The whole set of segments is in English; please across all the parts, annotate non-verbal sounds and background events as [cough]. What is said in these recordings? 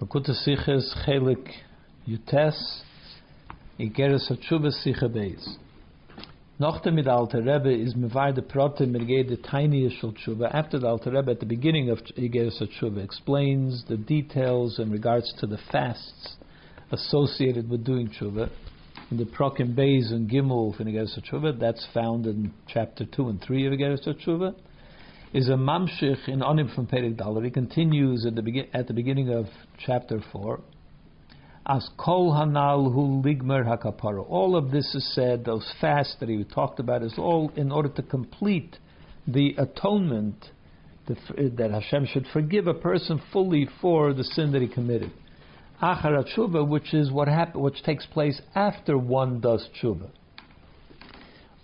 Siches Chelek Hatshuva Beis. Rebbe is. After the Alter Rebbe at the beginning of Igeres Tshuva explains the details in regards to the fasts associated with doing tshuva. In the Prokim Beis and Gimel for Igeres Tshuva, that's found in chapter two and three of Igeres Tshuva is a mamshich in Onim from Perek Dalar. He continues at the, begin, at the beginning of chapter 4. As kol hanal hu ligmer hakapara. All of this is said, those fasts that he talked about, is all in order to complete the atonement that Hashem should forgive a person fully for the sin that he committed. Achar tshuva, which is what happen, which takes place after one does tshuva.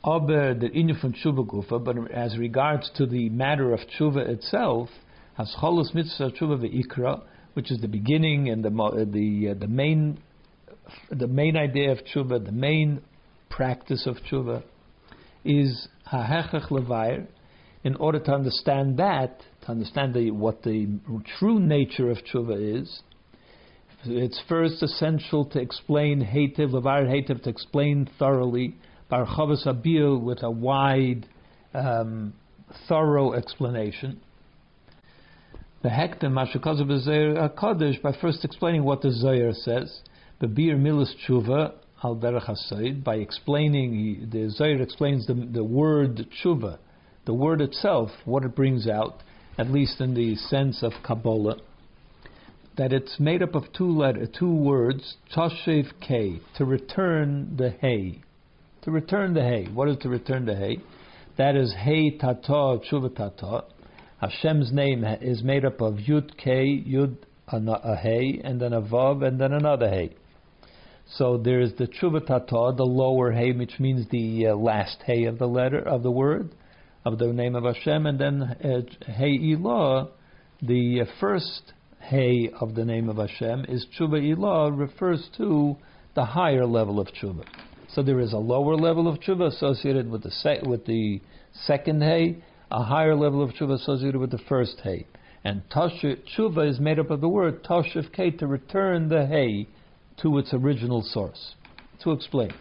Aber the inyan from tshuva gufa, but as regards to the matter of tshuva itself, has cholos mitzvah tshuva ve'ikra, which is the beginning and the the uh, the main the main idea of tshuva, the main practice of tshuva, is hahechach levair. In order to understand that, to understand the, what the true nature of tshuva is, it's first essential to explain hativ levair hativ to explain thoroughly Barchavas Abir with a wide, um, thorough explanation. The Hektim Mashakazav Kaddish by first explaining what the Zohar says. The Bir Milas Tshuva Al Derech by explaining the Zohar explains the, the word Tshuva, the word itself, what it brings out, at least in the sense of Kabbalah that it's made up of two letter, two words, Tashev K, to return the hay to return the hay. What is to return the hay? That is hay tata tshuva tata. Hashem's name is made up of yud k yud a hay and then a vav and then another hay. So there is the tshuva tata, the lower hay, which means the uh, last hay of the letter of the word of the name of Hashem, and then uh, hey ilah, the uh, first hay of the name of Hashem is tshuva ilah refers to the higher level of tshuva. So there is a lower level of tshuva associated with the se- with the second hay, a higher level of tshuva associated with the first hay. And tshuva is made up of the word tashiv ke to return the hay to its original source. To explain.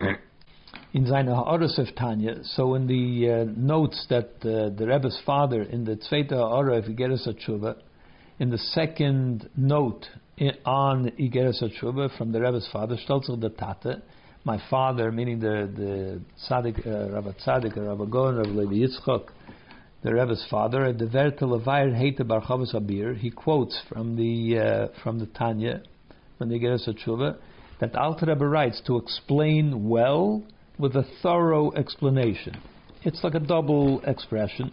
[coughs] in seine Ha'arasef Tanya, so in the uh, notes that uh, the Rebbe's father, in the Tzveita Ha'ara, if you get us a tshuva, in the second note on Igeres Tshuva from the Rebbe's father, Stolzer the Tate, my father, meaning the the Tzaddik, uh, Rabbi Tzaddik, Rabbi Gon, Rabbi Levi Yitzchok, the Rebbe's father, the Verte Levair Heite Barchavas Abir, he quotes from the uh, from the Tanya, from the Igeres Tshuva, that Alter Rebbe writes to explain well with a thorough explanation. It's like a double expression.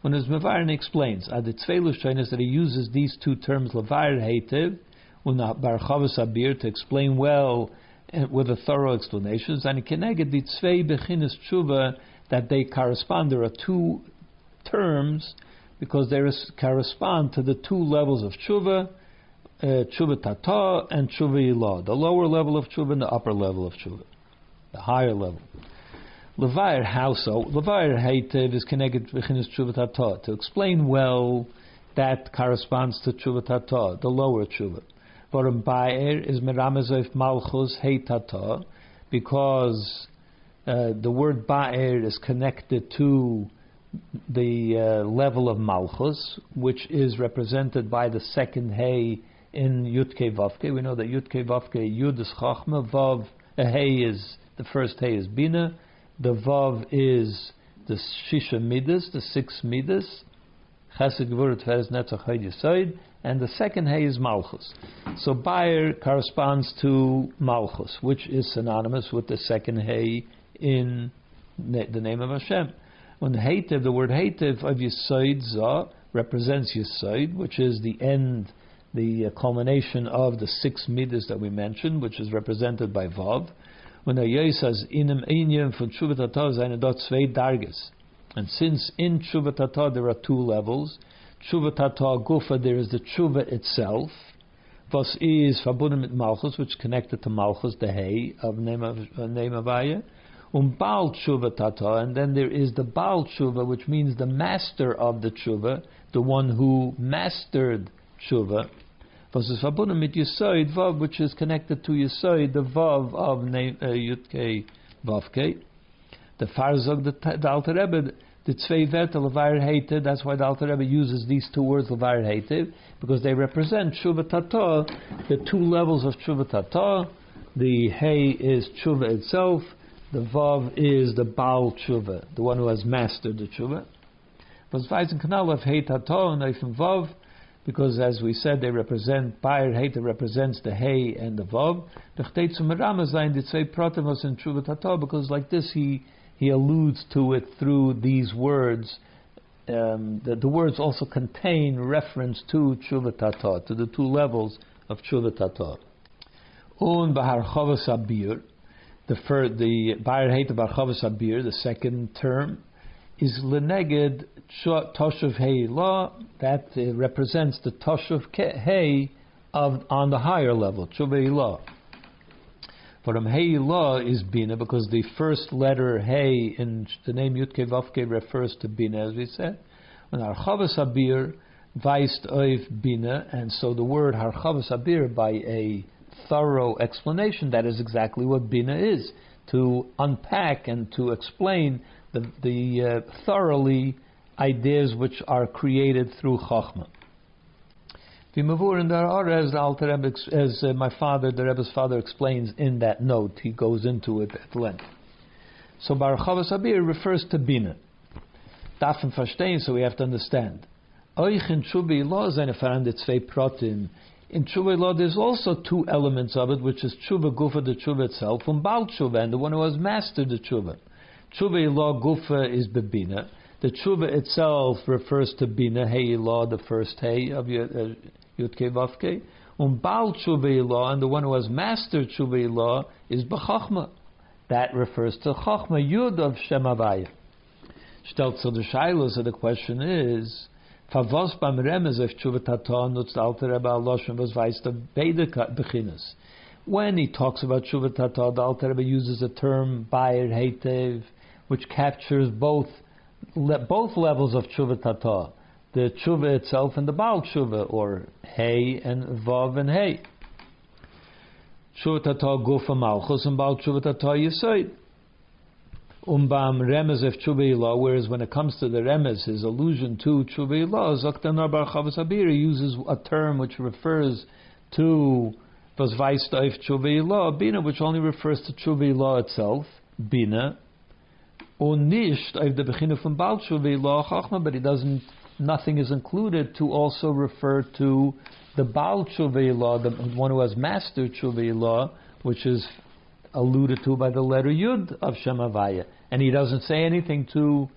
When his Mevarin explains, Aditzvelu is that he uses these two terms, Levair Heitev, Abir to explain well eh, with a thorough explanation. And the Tshuva that they correspond. There are two terms because they correspond to the two levels of tshuva, uh, tshuva tata and tshuva ilah, the lower level of tshuva and the upper level of tshuva, the higher level. Levair how so? Levair heitev is connected with tshuva tata to explain well that corresponds to tshuva tata, the lower tshuva. Forum Baer is Meramezov Malchus Heitata, because uh, the word Baer is connected to the uh, level of Malchus, which is represented by the second Hey in Yutke Vavke. We know that Yutke Vavke Yud is Chachma, Vav, a Hey is, the first Hey is Bina, the Vav is the Shisha Midas, the six Midas, Chesed Gvur Tveres Netzach and the second hay is Malchus. So Bayer corresponds to Malchus, which is synonymous with the second hay in the name of Hashem. When Hativ, the word Hativ of Yisoid Zah represents Yisoid, which is the end, the uh, culmination of the six midas that we mentioned, which is represented by Vav. When Ayay says, Inim Inyam von Shuvatata seine dort zwei Dargis. And since in Shuvatata there are two levels, tshuva tata gufa, there is the tshuva itself. Was is verbunden mit Malchus, which is connected to Malchus, the hay of name of Ayah. Um Baal tshuva tata, and then there is the Baal tshuva, which means the master of the tshuva, the one who mastered tshuva, Was verbunden mit Yisoid Vav, which is connected to Yisoid, the Vav of uh, Yudke Vavke. The Farzog, the, the Alter Rebbe, the Tzvei Verte Levair Heite, that's why the Alter Rebbe uses these two words Levair because they represent Tshuva the two levels of Tshuva. The Hey is Tshuva itself, the Vav is the Baal Tshuva, the one who has mastered the Tshuva. And because as we said, they represent Bayer represents the Hey and the Vav. The Chtetzu Merama Zayin did say Pratimos in Tshuva Tata because like this he he alludes to it through these words. Um, the, the, words also contain reference to Tshuva Tata, to the two levels of Tshuva Tata. Un Bahar Chavas Abir, the first, the Heita Bahar Abir, the second term, is leneged toshuv hey law that uh, represents the toshuv hey of on the higher level tshuva law. From hey law is bina because the first letter hey in the name Yutke Vavke refers to bina as we said. When Harchavas Abir weist oiv bina, and so the word Harchavas Abir by a thorough explanation that is exactly what bina is to unpack and to explain the, the uh, thoroughly ideas which are created through Chachma. In there are as the Alter as uh, my father, the Rebbe's father, explains in that note. He goes into it at length. So Baruch Abir refers to Bina. Darf verstehen, so we have to understand. Euch in Tshuva Law seine zwei Protim. In Tshuva Law, there's also two elements of it, which is Tshuva Gufa, the Tshuva itself, and Baal Tshuva, and the one who has mastered the Tshuva. Tshuva Law Gufa is Bebina. The Tshuva itself refers to Bina, Hey Law, the first Hey of uh, Yudke Vavke. Um Baal Law, and the one who has mastered Tshuva Law is Bechachma. That refers to Chachma Yud of Shemavaya. Stellt zu der so the question is, Favos beim Remez of Tshuva Tata nutzt Alter Rebbe Aloshim was weiß der beide Beginnes. When he talks about Tshuva Tata, the Alter Rebbe uses the term Bayer Heitev, which captures both both levels of tshuva tata, the tshuva itself and the baal tshuva, or hey and vav and hey. Tshuva tata gufa malchus and baal tshuva tata yisoid. Umbam remez of tshuva ilah, whereas when it comes to the remez, his allusion to tshuva ilah, Zaktanar Bar Chavas Abir uses a term which refers to was Vaistaif tshuva ilah, bina, which only refers to tshuva ilah itself, bina, und nicht auf der Beginne von Balshuvi Law Chachma, but it doesn't, nothing is included to also refer to the Baal Law, the one who has mastered Tshuva which is alluded to by the letter Yud of Shemavaya. And he doesn't say anything to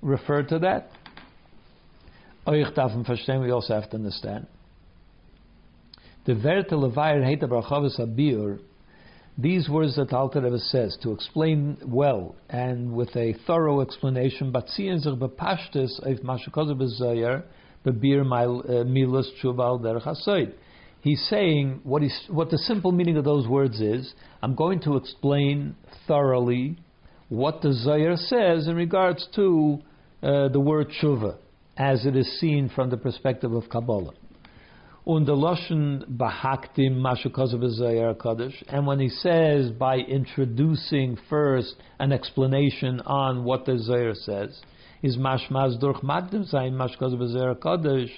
refer to that. We also have to understand. The Werte Levair heet Abrachavas Abir these words that Alter Rebbe says to explain well and with a thorough explanation, bebir uh, He's saying what, what the simple meaning of those words is. I'm going to explain thoroughly what the Zohar says in regards to uh, the word tshuva, as it is seen from the perspective of Kabbalah. Und the Lashon Bahaktim Mashukazav Kaddish. And when he says by introducing first an explanation on what the Zayar says, is Mashmaz Durch Magdim Zayin Mashukazav Kaddish.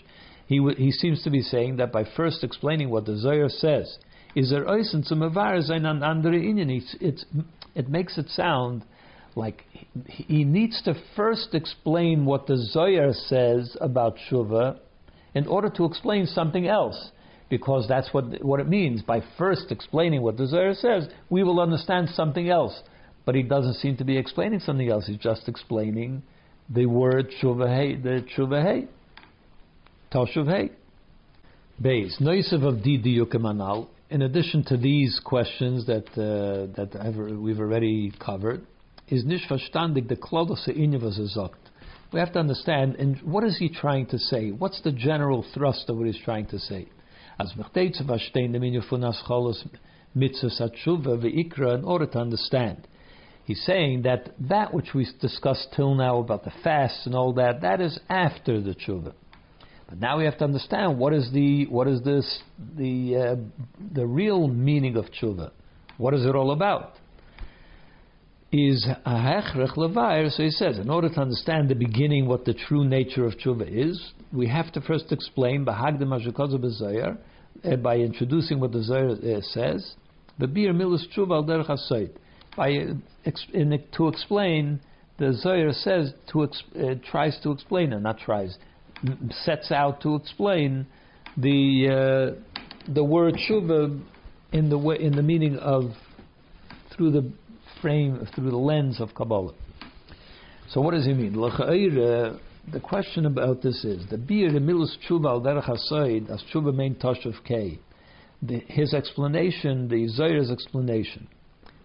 He, he seems to be saying that by first explaining what the Zayar says, is there oisen zum Zayin an andere Inyan. It's, it makes it sound like he needs to first explain what the Zohar says about Shuvah in order to explain something else. Because that's what, what it means. By first explaining what the Zohar says, we will understand something else. But he doesn't seem to be explaining something else. He's just explaining the word shuvahei, the shuvahei, toshuvhei. Beis, noisev of didi yukemanal. In addition to these questions that uh, that I've, we've already covered, is nicht verstandig the klodose we have to understand, and what is he trying to say? What's the general thrust of what he's trying to say? As in order to understand. He's saying that that which we discussed till now about the fasts and all that, that is after the tshuva. But now we have to understand what is the what is this the uh, the real meaning of tshuva. What is it all about? Is a hechrech. So he says, in order to understand the beginning, what the true nature of tshuva is, we have to first explain uh, by introducing what the Zayar uh, says. The bir milus tshuva al derech By uh, in, to explain, the Zayar says to uh, tries to explain, and not tries, sets out to explain the the word tshuva in the way, in the meaning of through the frame through the lens of Kabbalah. So what does he mean? The question about this is the the milus tshuva al derech hasoid as tshuva main of k. His explanation, the Zoyer's explanation,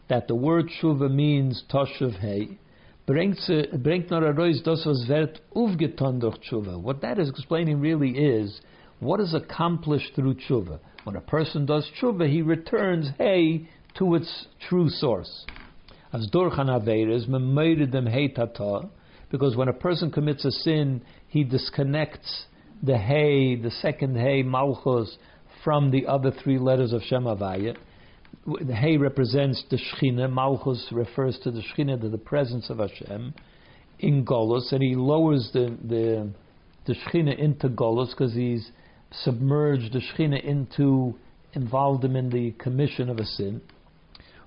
that the word tshuva means tosh of hay, bringt nor arois das was wird aufgetan durch tshuva. What that is explaining really is what is accomplished through tshuva. When a person does tshuva, he returns hay to its true source. As dorchan averes memoired them hay tata because when a person commits a sin, he disconnects the hey, the second hey, malchus, from the other three letters of Shem Havaya. The hey represents the Shechina, malchus refers to the Shechina, to the presence of Hashem in Golos, and he lowers the the, the Shechina into Golos because he's submerged the Shechina into, involved him in the commission of a sin.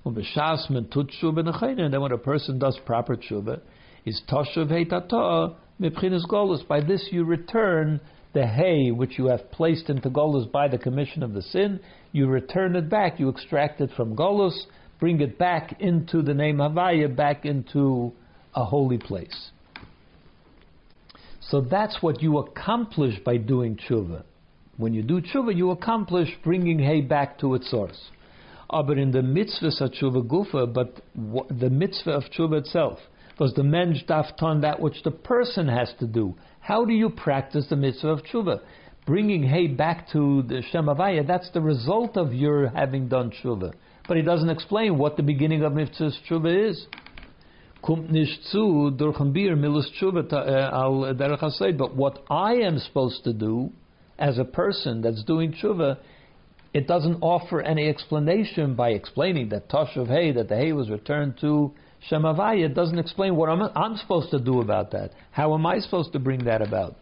And then when a person does proper tshuva, is Toshav Heitata Mipchinas Golus. By this you return the hay which you have placed into Golus by the commission of the sin, you return it back, you extract it from Golus, bring it back into the name Havaya, back into a holy place. So that's what you accomplish by doing tshuva. When you do tshuva, you accomplish bringing hay back to its source. But in the mitzvah of tshuva gufa, but the mitzvah of tshuva itself, because the mensch darf ton that which the person has to do. How do you practice the mitzvah of tshuva? Bringing hay back to the Shem Havaya, that's the result of your having done tshuva. But he doesn't explain what the beginning of mitzvah tshuva is. Äh, but what I am supposed to do as a person that's doing tshuva, it doesn't offer any explanation by explaining that tosh of hay, that the hay was returned to Shemavaya It doesn't explain what I'm, I'm supposed to do about that. How am I supposed to bring that about?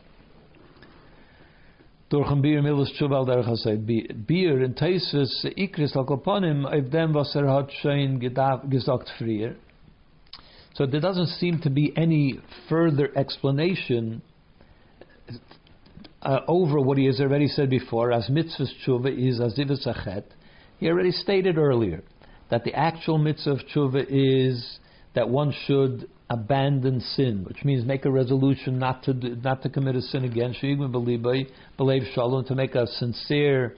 In Ikris Er Frier So there doesn't seem to be any further explanation uh, over what he has already said before, as mitzvah tshuva is as if. He already stated earlier that the actual mitzvah of tshuva is that one should abandon sin, which means make a resolution not to not to commit a sin again. Believe shalom to make a sincere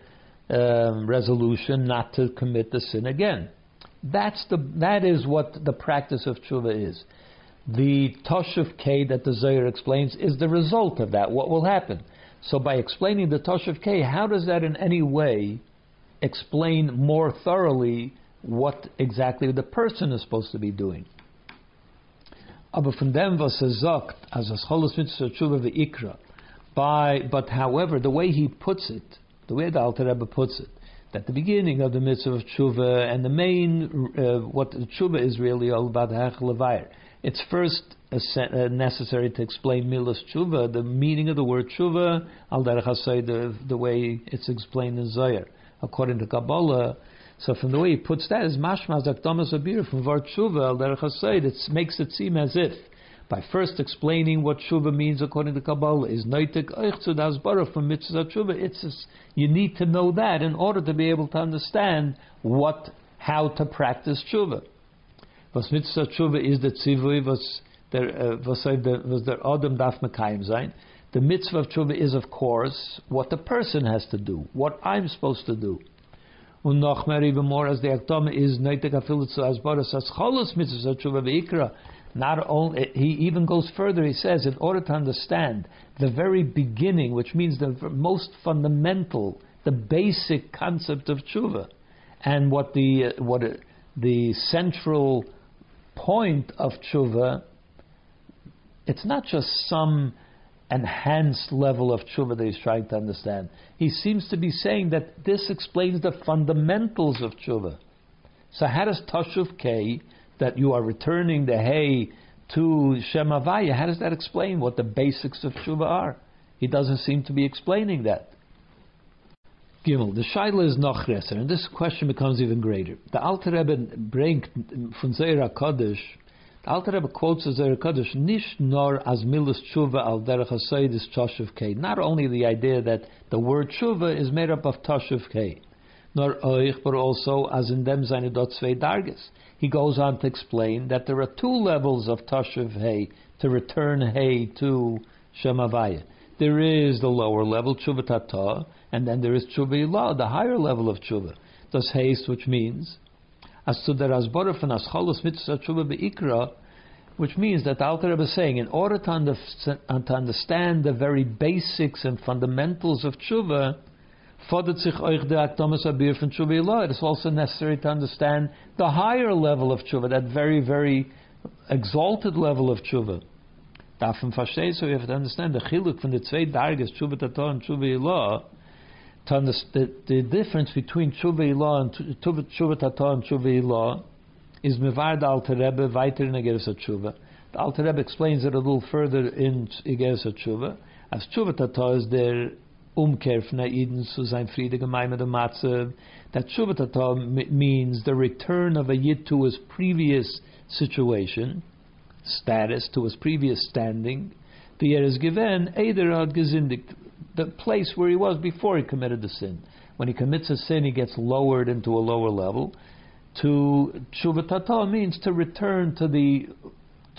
um, resolution not to commit the sin again. That's the that is what the practice of tshuva is. The toshav k that the Zohar explains is the result of that. What will happen? So by explaining the toshav k, how does that in any way explain more thoroughly what exactly the person is supposed to be doing? Aber von dem, was er sagt, as a scholas mitzvah tshuva ve'ikra, by, but however, the way he puts it, the way the Alter Rebbe puts it, that the beginning of the mitzvah of tshuva and the main, uh, what the tshuva is really all about, hech it's first necessary to explain milas tshuva, the meaning of the word tshuva, al the, the way it's explained in Zohar. According to Kabbalah, so from the way he puts that, is mashma zakdamas abir from var tshuva al it makes it seem as if by first explaining what tshuva means according to Kabbalah is noitek eichtzud asbara from mitzvah tshuva. It's a, you need to know that in order to be able to understand what how to practice tshuva. Was mitzvah tshuva is the tzivui was der uh, was was der adam mekayim sein. The mitzvah of tshuva is of course what the person has to do, what I'm supposed to do. Und noch mehr, even more, as the Aktome is Neitek Afilu zu Asbaras as Cholos Mitzvah Tshuva Ve'ikra. Not only, he even goes further, he says, in order to understand the very beginning, which means the most fundamental, the basic concept of tshuva, and what the what the central point of tshuva, it's not just some enhanced level of tshuva that he's trying to understand. He seems to be saying that this explains the fundamentals of tshuva. So how does Tashuv K, that you are returning the hay to Shemavaya, how does that explain what the basics of tshuva are? He doesn't seem to be explaining that. Gimel, the Shaila is Nochreser, and this question becomes even greater. The Alter Rebbe bringt from Zeira Kodesh the Alter Rebbe quotes as Zer Kaddish, Nish nor as milas tshuva al derech hasoidis toshuv kei. Not only the idea that the word tshuva is made up of toshuv kei, nor oich, but also as in dem seine dot zwei darges. He goes on to explain that there are two levels of toshuv hay to return hay to shemavaya. There is the lower level tshuva tata, and then there is tshuva ilah, the higher level of tshuva. Does haste, which means as to the Rasbara from Ascholus Mitzvah Tshuva Be'ikra, which means that the Alter Rebbe is saying, in order to, under, to understand the very basics and fundamentals of Tshuva, it is also necessary to understand the higher level of Tshuva, that very, very exalted level of Tshuva. so we have to understand the chiluk from the zwei darges, Tshuva Tator and Tshuva Ilah, to understand the, difference between tshuva law and tshuva tata and tshuva law is mevar Alter Rebbe weiter in Igeres Tshuva. The Alter Rebbe explains it a little further in Igeres Tshuva. As tshuva tata is der Umkehr von Eden zu sein Friede gemein mit Matzev. That tshuva tata means the return of a yid to his previous situation, status, to his previous standing. The year is given, Eider hat gesindigt, the place where he was before he committed the sin. When he commits a sin, he gets lowered into a lower level. To tshuvatata means to return to the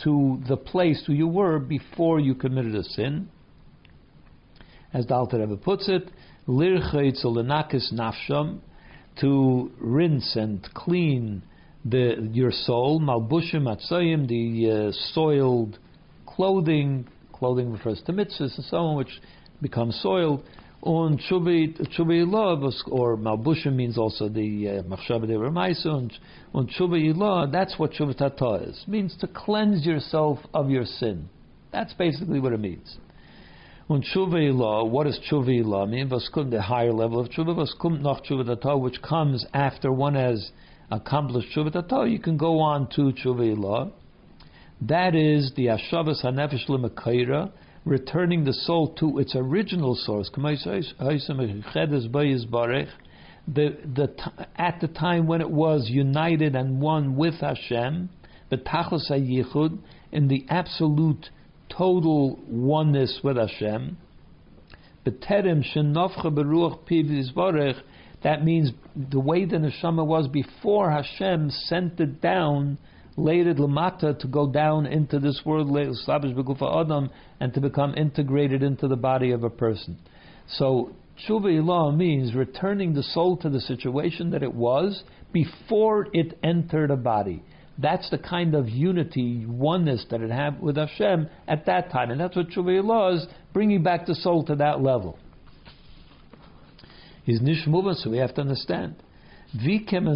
to the place where you were before you committed a sin. As the Alter Rebbe puts it, lirchaytz nafsham, to rinse and clean the your soul, malbushim atzayim, the uh, soiled clothing, clothing refers to mitzvahs and so on, which become soiled. On Tshuva Ilah, or Malbushim means also the uh, Machshava de Ramaisa, on Tshuva Ilah, that's what Tshuva Tata is. It means to cleanse yourself of your sin. That's basically what it means. On Tshuva Ilah, what does Tshuva Ilah mean? Vaskum, the higher level of Tshuva, Vaskum Nach Tata, which comes after one has accomplished Tshuva Tata, you can go on to Tshuva Ilah. That is the Ashavas HaNefesh L'Mekaira, returning the soul to its original source. The, the, at the time when it was united and one with Hashem, the Tachlis HaYichud, in the absolute total oneness with Hashem, that means the way the neshama was before Hashem sent it down later lamata to go down into this world, adam, and to become integrated into the body of a person. So tshuva ilah means returning the soul to the situation that it was before it entered a body. That's the kind of unity, oneness that it had with Hashem at that time, and that's what tshuva ilah is, bringing back the soul to that level. Is nishmuva, so we have to understand. Kann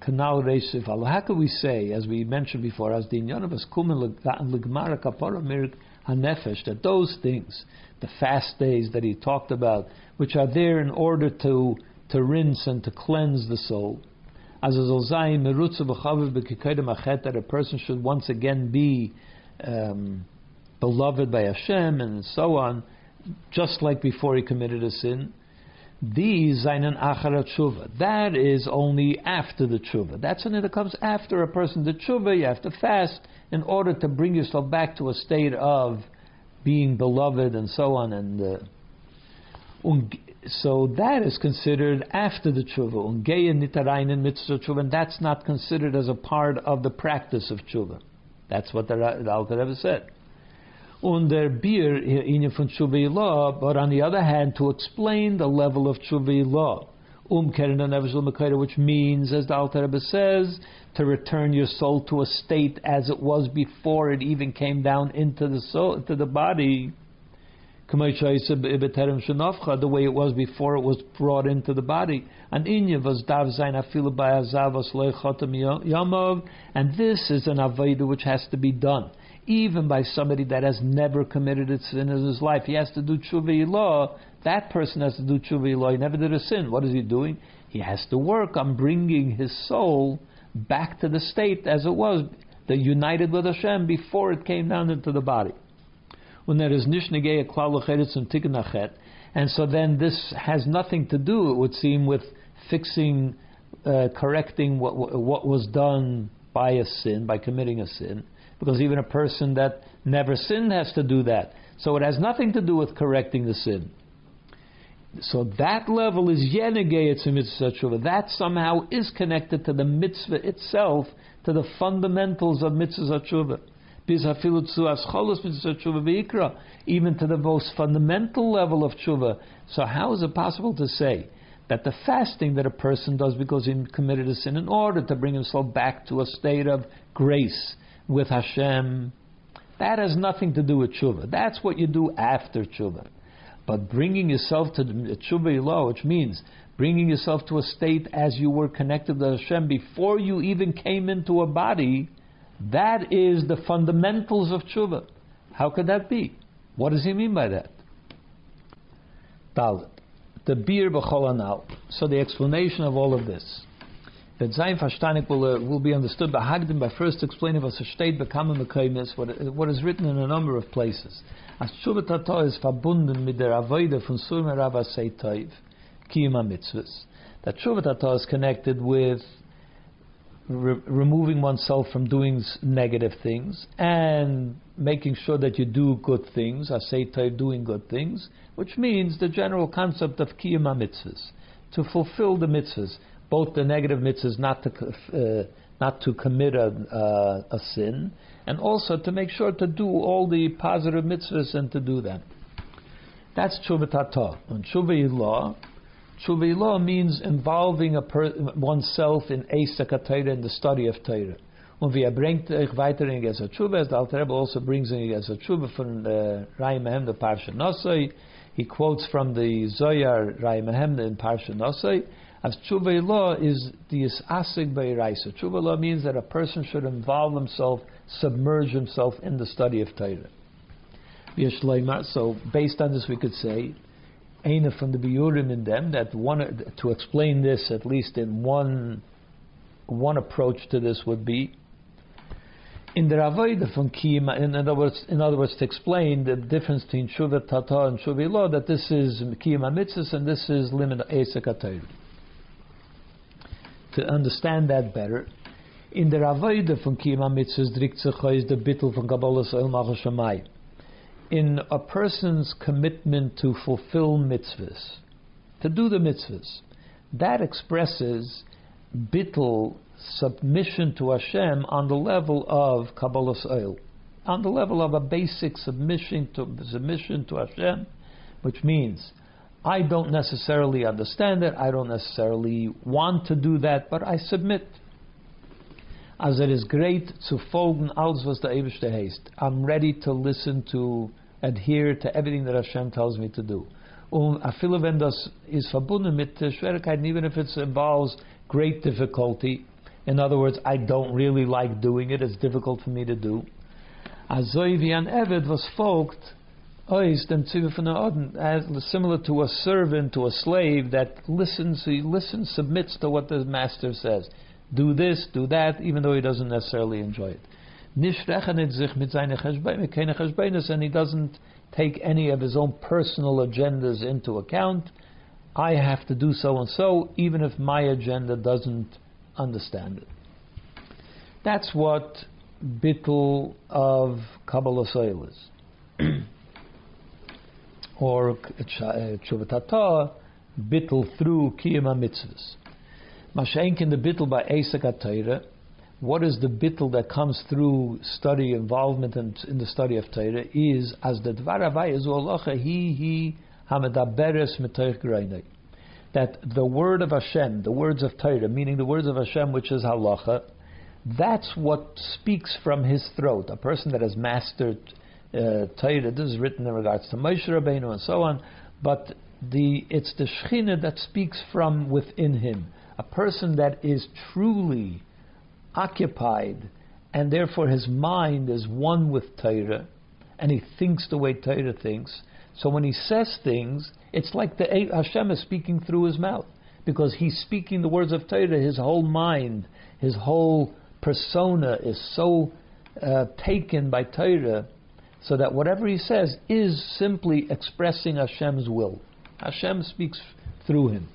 Kanal How can we say, as we mentioned before, as the Inyanavas Kumen Ligmara Kapara Mirik Hanefesh, that those things, the fast days that he talked about, which are there in order to to rinse and to cleanse the soul, as that a person should once again be um, beloved by Hashem and so on, just like before he committed a sin. These seinen acharat tshuva. That is only after the tshuva. That's when it comes after a person the tshuva. You have to fast in order to bring yourself back to a state of being beloved and so on. And uh, so that is considered after the tshuva. Ungeya nitarainen mitzvah tshuva, and that's not considered as a part of the practice of tshuva. That's what the, the Alter Rebbe said under beer in von law, but on the other hand, to explain the level of law, um which means, as the Alter Rebbe says, to return your soul to a state as it was before it even came down into the soul, into the body. The way it was before it was brought into the body. And and this is an avodah which has to be done even by somebody that has never committed a sin in his life. He has to do tshuva law. That person has to do tshuva law. He never did a sin. What is he doing? He has to work on bringing his soul back to the state as it was, the united with Hashem before it came down into the body. When there is nishnegeya klal and so then this has nothing to do, it would seem, with fixing, uh, correcting what, what was done by a sin, by committing a sin, because even a person that never sinned has to do that. So it has nothing to do with correcting the sin. So that level is yenegei mitzvah That somehow is connected to the mitzvah itself, to the fundamentals of mitzvah tshuva. Even to the most fundamental level of tshuva. So how is it possible to say that the fasting that a person does because he committed a sin in order to bring himself back to a state of grace with Hashem, that has nothing to do with tshuva. That's what you do after tshuva. But bringing yourself to tshuva law, which means bringing yourself to a state as you were connected to Hashem before you even came into a body, that is the fundamentals of tshuva. How could that be? What does he mean by that? Dalit the beer b'cholanal. So the explanation of all of this. That Zayin Fashtanik will, uh, will be understood by Hagdim by first explaining was a state becoming Mekaymis, what, what is written in a number of places. As Tshuva Tato is verbunden mit der Avoide von Surme Rabba Seitaiv, Kiyama Mitzvahs. That Tshuva Tato is connected with re- removing oneself from doing negative things and making sure that you do good things, aseitai, doing good things, which means the general concept of kiyama mitzvahs, to fulfill the mitzvahs, both the negative mitzvahs not to, uh, not to commit a, uh, a sin, and also to make sure to do all the positive mitzvahs and to do them. That's tshuva tata. And tshuva law Tshuva means involving a per, oneself in Eisek in the study of Torah. Und wie er bringt euch weiter in Gesa Tshuva, as the Alter Rebbe also brings in Gesa Tshuva from the Mehem, the Parsha Nosoi. He quotes from the Zoyar Rai Mehem in Parsha Nosoi. As Tshuva law is the Asik Beiraisa. Tshuva law means that a person should involve himself, submerge himself in the study of Torah. So, based on this, we could say Aina from the Biurim in them that one to explain this at least in one one approach to this would be in the Ravoida from Kiyama, in other words, in other words, to explain the difference between Shuva Tata and Shuva Law, that this is Kiyama Mitzvahs and this is Limit Esek To understand that better, in the Ravoida from Kiyama Mitzvahs, is the Bittel from Kabbalah Sa'il Machashamayim in a person's commitment to fulfill mitzvahs, to do the mitzvahs. That expresses bittul, submission to Hashem on the level of Kabbalah Oil, on the level of a basic submission to submission to Hashem, which means I don't necessarily understand it, I don't necessarily want to do that, but I submit. As it is great zu folgen alles was der Ewigste heißt. I'm ready to listen to adhere to everything that Hashem tells me to do. Um, afilo wenn das is verbunden mit Schwierigkeiten, even if it involves great difficulty. In other words, I don't really like doing it. It's difficult for me to do. Azoi wie an Eved was folgt, ois der similar to a servant, to a slave that listens, he listens, submits to what the master says. Do this, do that, even though he doesn't necessarily enjoy it and he doesn't take any of his own personal agendas into account. I have to do so and so, even if my agenda doesn't understand it. That's what bittul of Kabbalah Soil is. [clears throat] or Chuvatata, eh, bittul through Kiyama mitzvahs. The bittul by Esak what is the bittel that comes through study, involvement in, in the study of Torah is as the dvar is olacha he he hamedaberes metoich That the word of Hashem, the words of Torah, meaning the words of Hashem, which is halacha, that's what speaks from his throat. A person that has mastered uh, Torah, this is written in regards to Moshe Rabbeinu and so on, but the it's the Shechina that speaks from within him. A person that is truly occupied and therefore his mind is one with Torah, and he thinks the way Torah thinks. So when he says things, it's like the Hashem is speaking through his mouth because he's speaking the words of Torah. His whole mind, his whole persona is so uh, taken by Torah, so that whatever he says is simply expressing Hashem's will. Hashem speaks through him.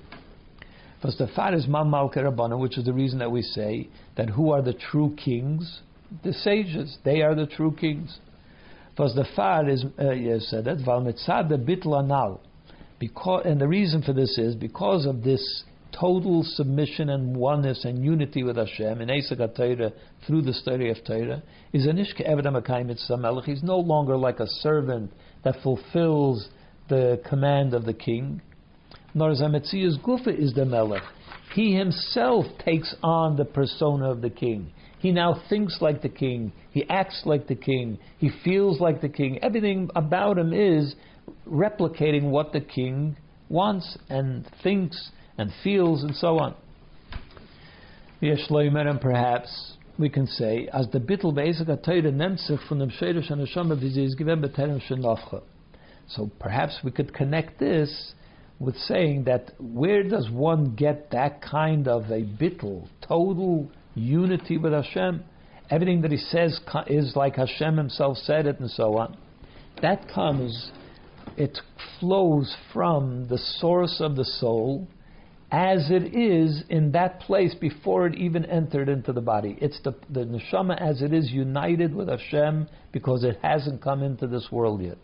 Fat is Mam Rabbana, which is the reason that we say that who are the true kings? The sages. They are the true kings. Fat is uh, yes, that Val Mitzad the Bitla. Because, and the reason for this is because of this total submission and oneness and unity with Hashem in Esek Torah through the study of Torah is Anishka Eved Melech. He's no longer like a servant that fulfills the command of the king. Nor Zametzias Gufa is the Melech. He himself takes on the persona of the king. He now thinks like the king. He acts like the king. He feels like the king. Everything about him is replicating what the king wants and thinks and feels and so on. and perhaps we can say, as the bittel wie sie ist shenafcha. So perhaps we could connect this with saying that where does one get that kind of a bittel, total unity with Hashem? Everything that he says is like Hashem himself said it and so on. That comes it flows from the source of the soul as it is in that place before it even entered into the body. It's the, the neshama as it is united with Hashem because it hasn't come into this world yet.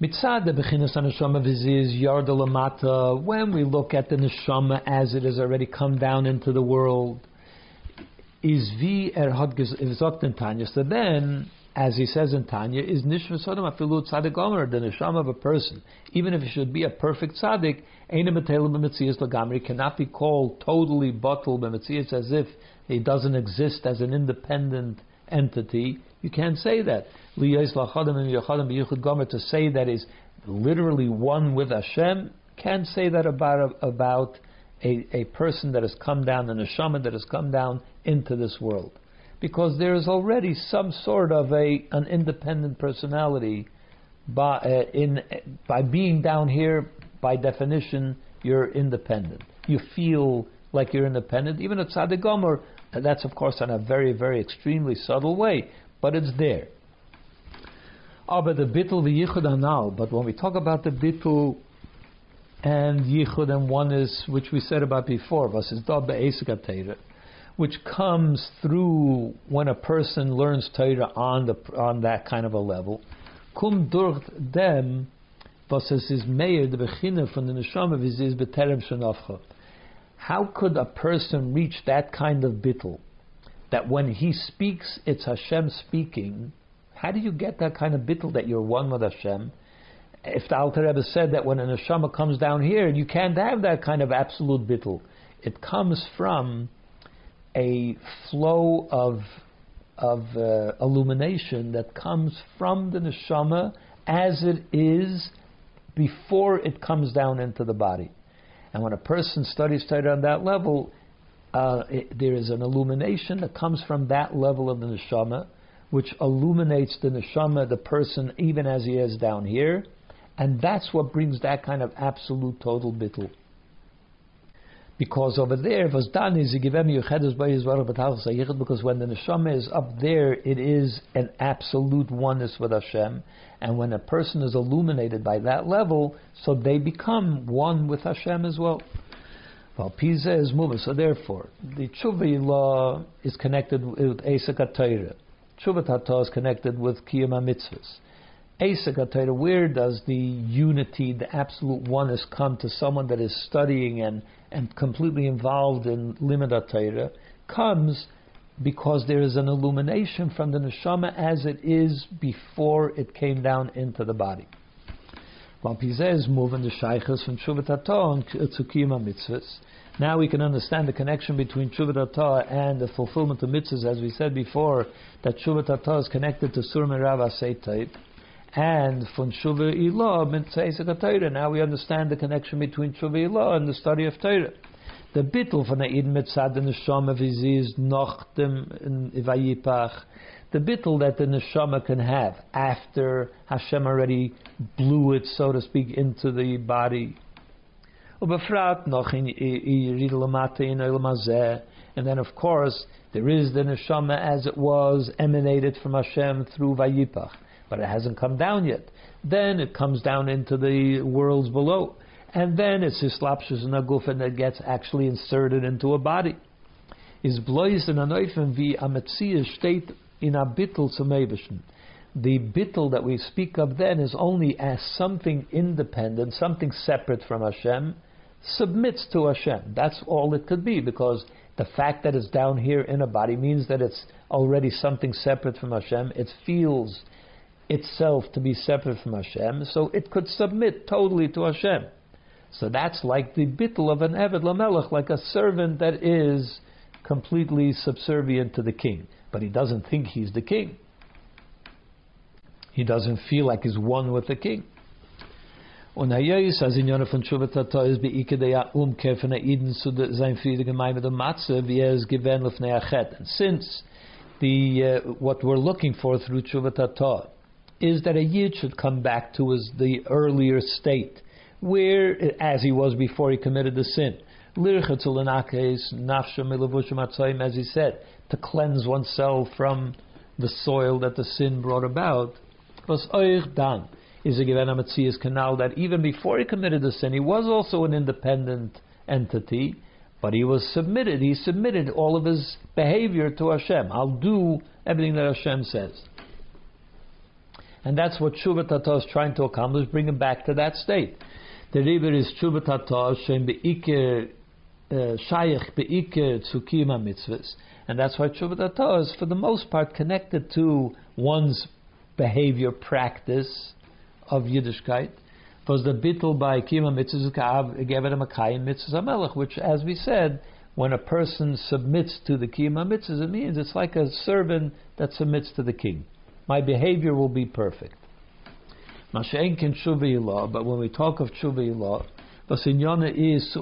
Mitzad bechinas neshama viziz yardalamata. When we look at the neshama as it has already come down into the world, is vi er hat So then as he says in Tanya, is nishma sodom afilu tzaddik omer, the neshama of a person, even if he should be a perfect tzaddik, ena metel b'metzias lagamri, cannot be called totally bottled b'metzias as if he doesn't exist as an independent entity. You can't say that. To say that is literally one with Hashem, can't say that about about a, a person that has come down, a neshama that has come down into this world because there is already some sort of a an independent personality by uh, in by being down here by definition you're independent. You feel like you're independent. Even at tzaddik that's of course in a very very extremely subtle way but it's there. Aber the bittul v'yichud anal but when we talk about the bittul and yichud and oneness which we said about before versus da be'esik which comes through when a person learns Torah on the on that kind of a level. Kum durch dem, was is the from the neshama beterem. How could a person reach that kind of bittel? That when he speaks, it's Hashem speaking. How do you get that kind of bittel that you're one with Hashem? If the Alter Rebbe said that when a neshama comes down here, you can't have that kind of absolute bittel. It comes from a flow of of uh, illumination that comes from the neshama as it is before it comes down into the body. And when a person studies Torah on that level, uh, it, there is an illumination that comes from that level of the neshama, which illuminates the neshama, the person, even as he is down here, and that's what brings that kind of absolute total bittul. Because over there, was done is because when the neshama is up there, it is an absolute oneness with Hashem, and when a person is illuminated by that level, so they become one with Hashem as well. Well, Pisa is moving, so therefore, the tshuva law is connected with Esek HaTorah. Tshuva is connected with Kiyam HaMitzvahs. Esek where does the unity, the absolute oneness come to someone that is studying and, and completely involved in Limud Torah? Comes because there is an illumination from the neshama as it is before it came down into the body. Moving the from to. Now we can understand the connection between Tshuvat and the fulfillment of mitzvahs, as we said before, that Tshuvat is connected to Sur Merav and from Shuva Ilah Torah. Now we understand the connection between Shuva Ilah and the study of Torah. The bittel von der Eden mitzad the neshama is noch dem vayipach. The bittel that the neshama can have after Hashem already blew it, so to speak, into the body. And then of course there is the neshama as it was emanated from Hashem through Vayipach, but it hasn't come down yet. Then it comes down into the worlds below and then it's hislapshus and it gets actually inserted into a body. Is blois in anoifen vi a metzia state in a bittel zum The bittel that we speak of then is only as something independent, something separate from Hashem, submits to Hashem. That's all it could be because the fact that it's down here in a body means that it's already something separate from Hashem. It feels itself to be separate from Hashem, so it could submit totally to Hashem. So that's like the bittel of an Eved Lamelech, like a servant that is completely subservient to the king. But he doesn't think he's the king. He doesn't feel like he's one with the king. Gewähnt auf And since the, uh, what we're looking for through Shuvatata is that a Yid should come back to his, the earlier state, where, as he was before he committed the sin. As he said, to cleanse oneself from the soil that the sin brought about. Was euch dann is a given Amatzias canal that even before he committed the sin, he was also an independent entity, but he was submitted. He submitted all of his behavior to Hashem. I'll do everything that Hashem says. And that's what Shuvat Tata is trying to accomplish, bring him back to that state. The river is Tshuva Tata Shem Be'ikir uh, Shayach Be'ikir Tsukima Mitzvahs. And that's why Tshuva Tata is for the most part connected to one's behavior practice of Yiddishkeit. Was the bittel by Kima Mitzvahs Mitzvahs Amelech, which as we said, when a person submits to the Kima Mitzvahs, it means it's like a servant that submits to the king. My behavior will be perfect. Mashenkin Tshuva but when we talk of Tshuva was u'm in Yonah is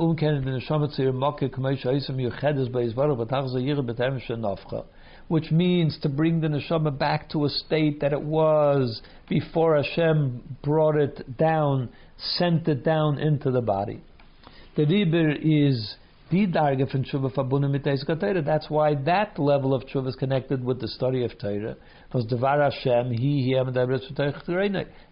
which means to bring the neshama back to a state that it was before Hashem brought it down, sent it down into the body. The Riber is the That's why that level of tshuva is connected with the study of Torah. Because devar Hashem, he he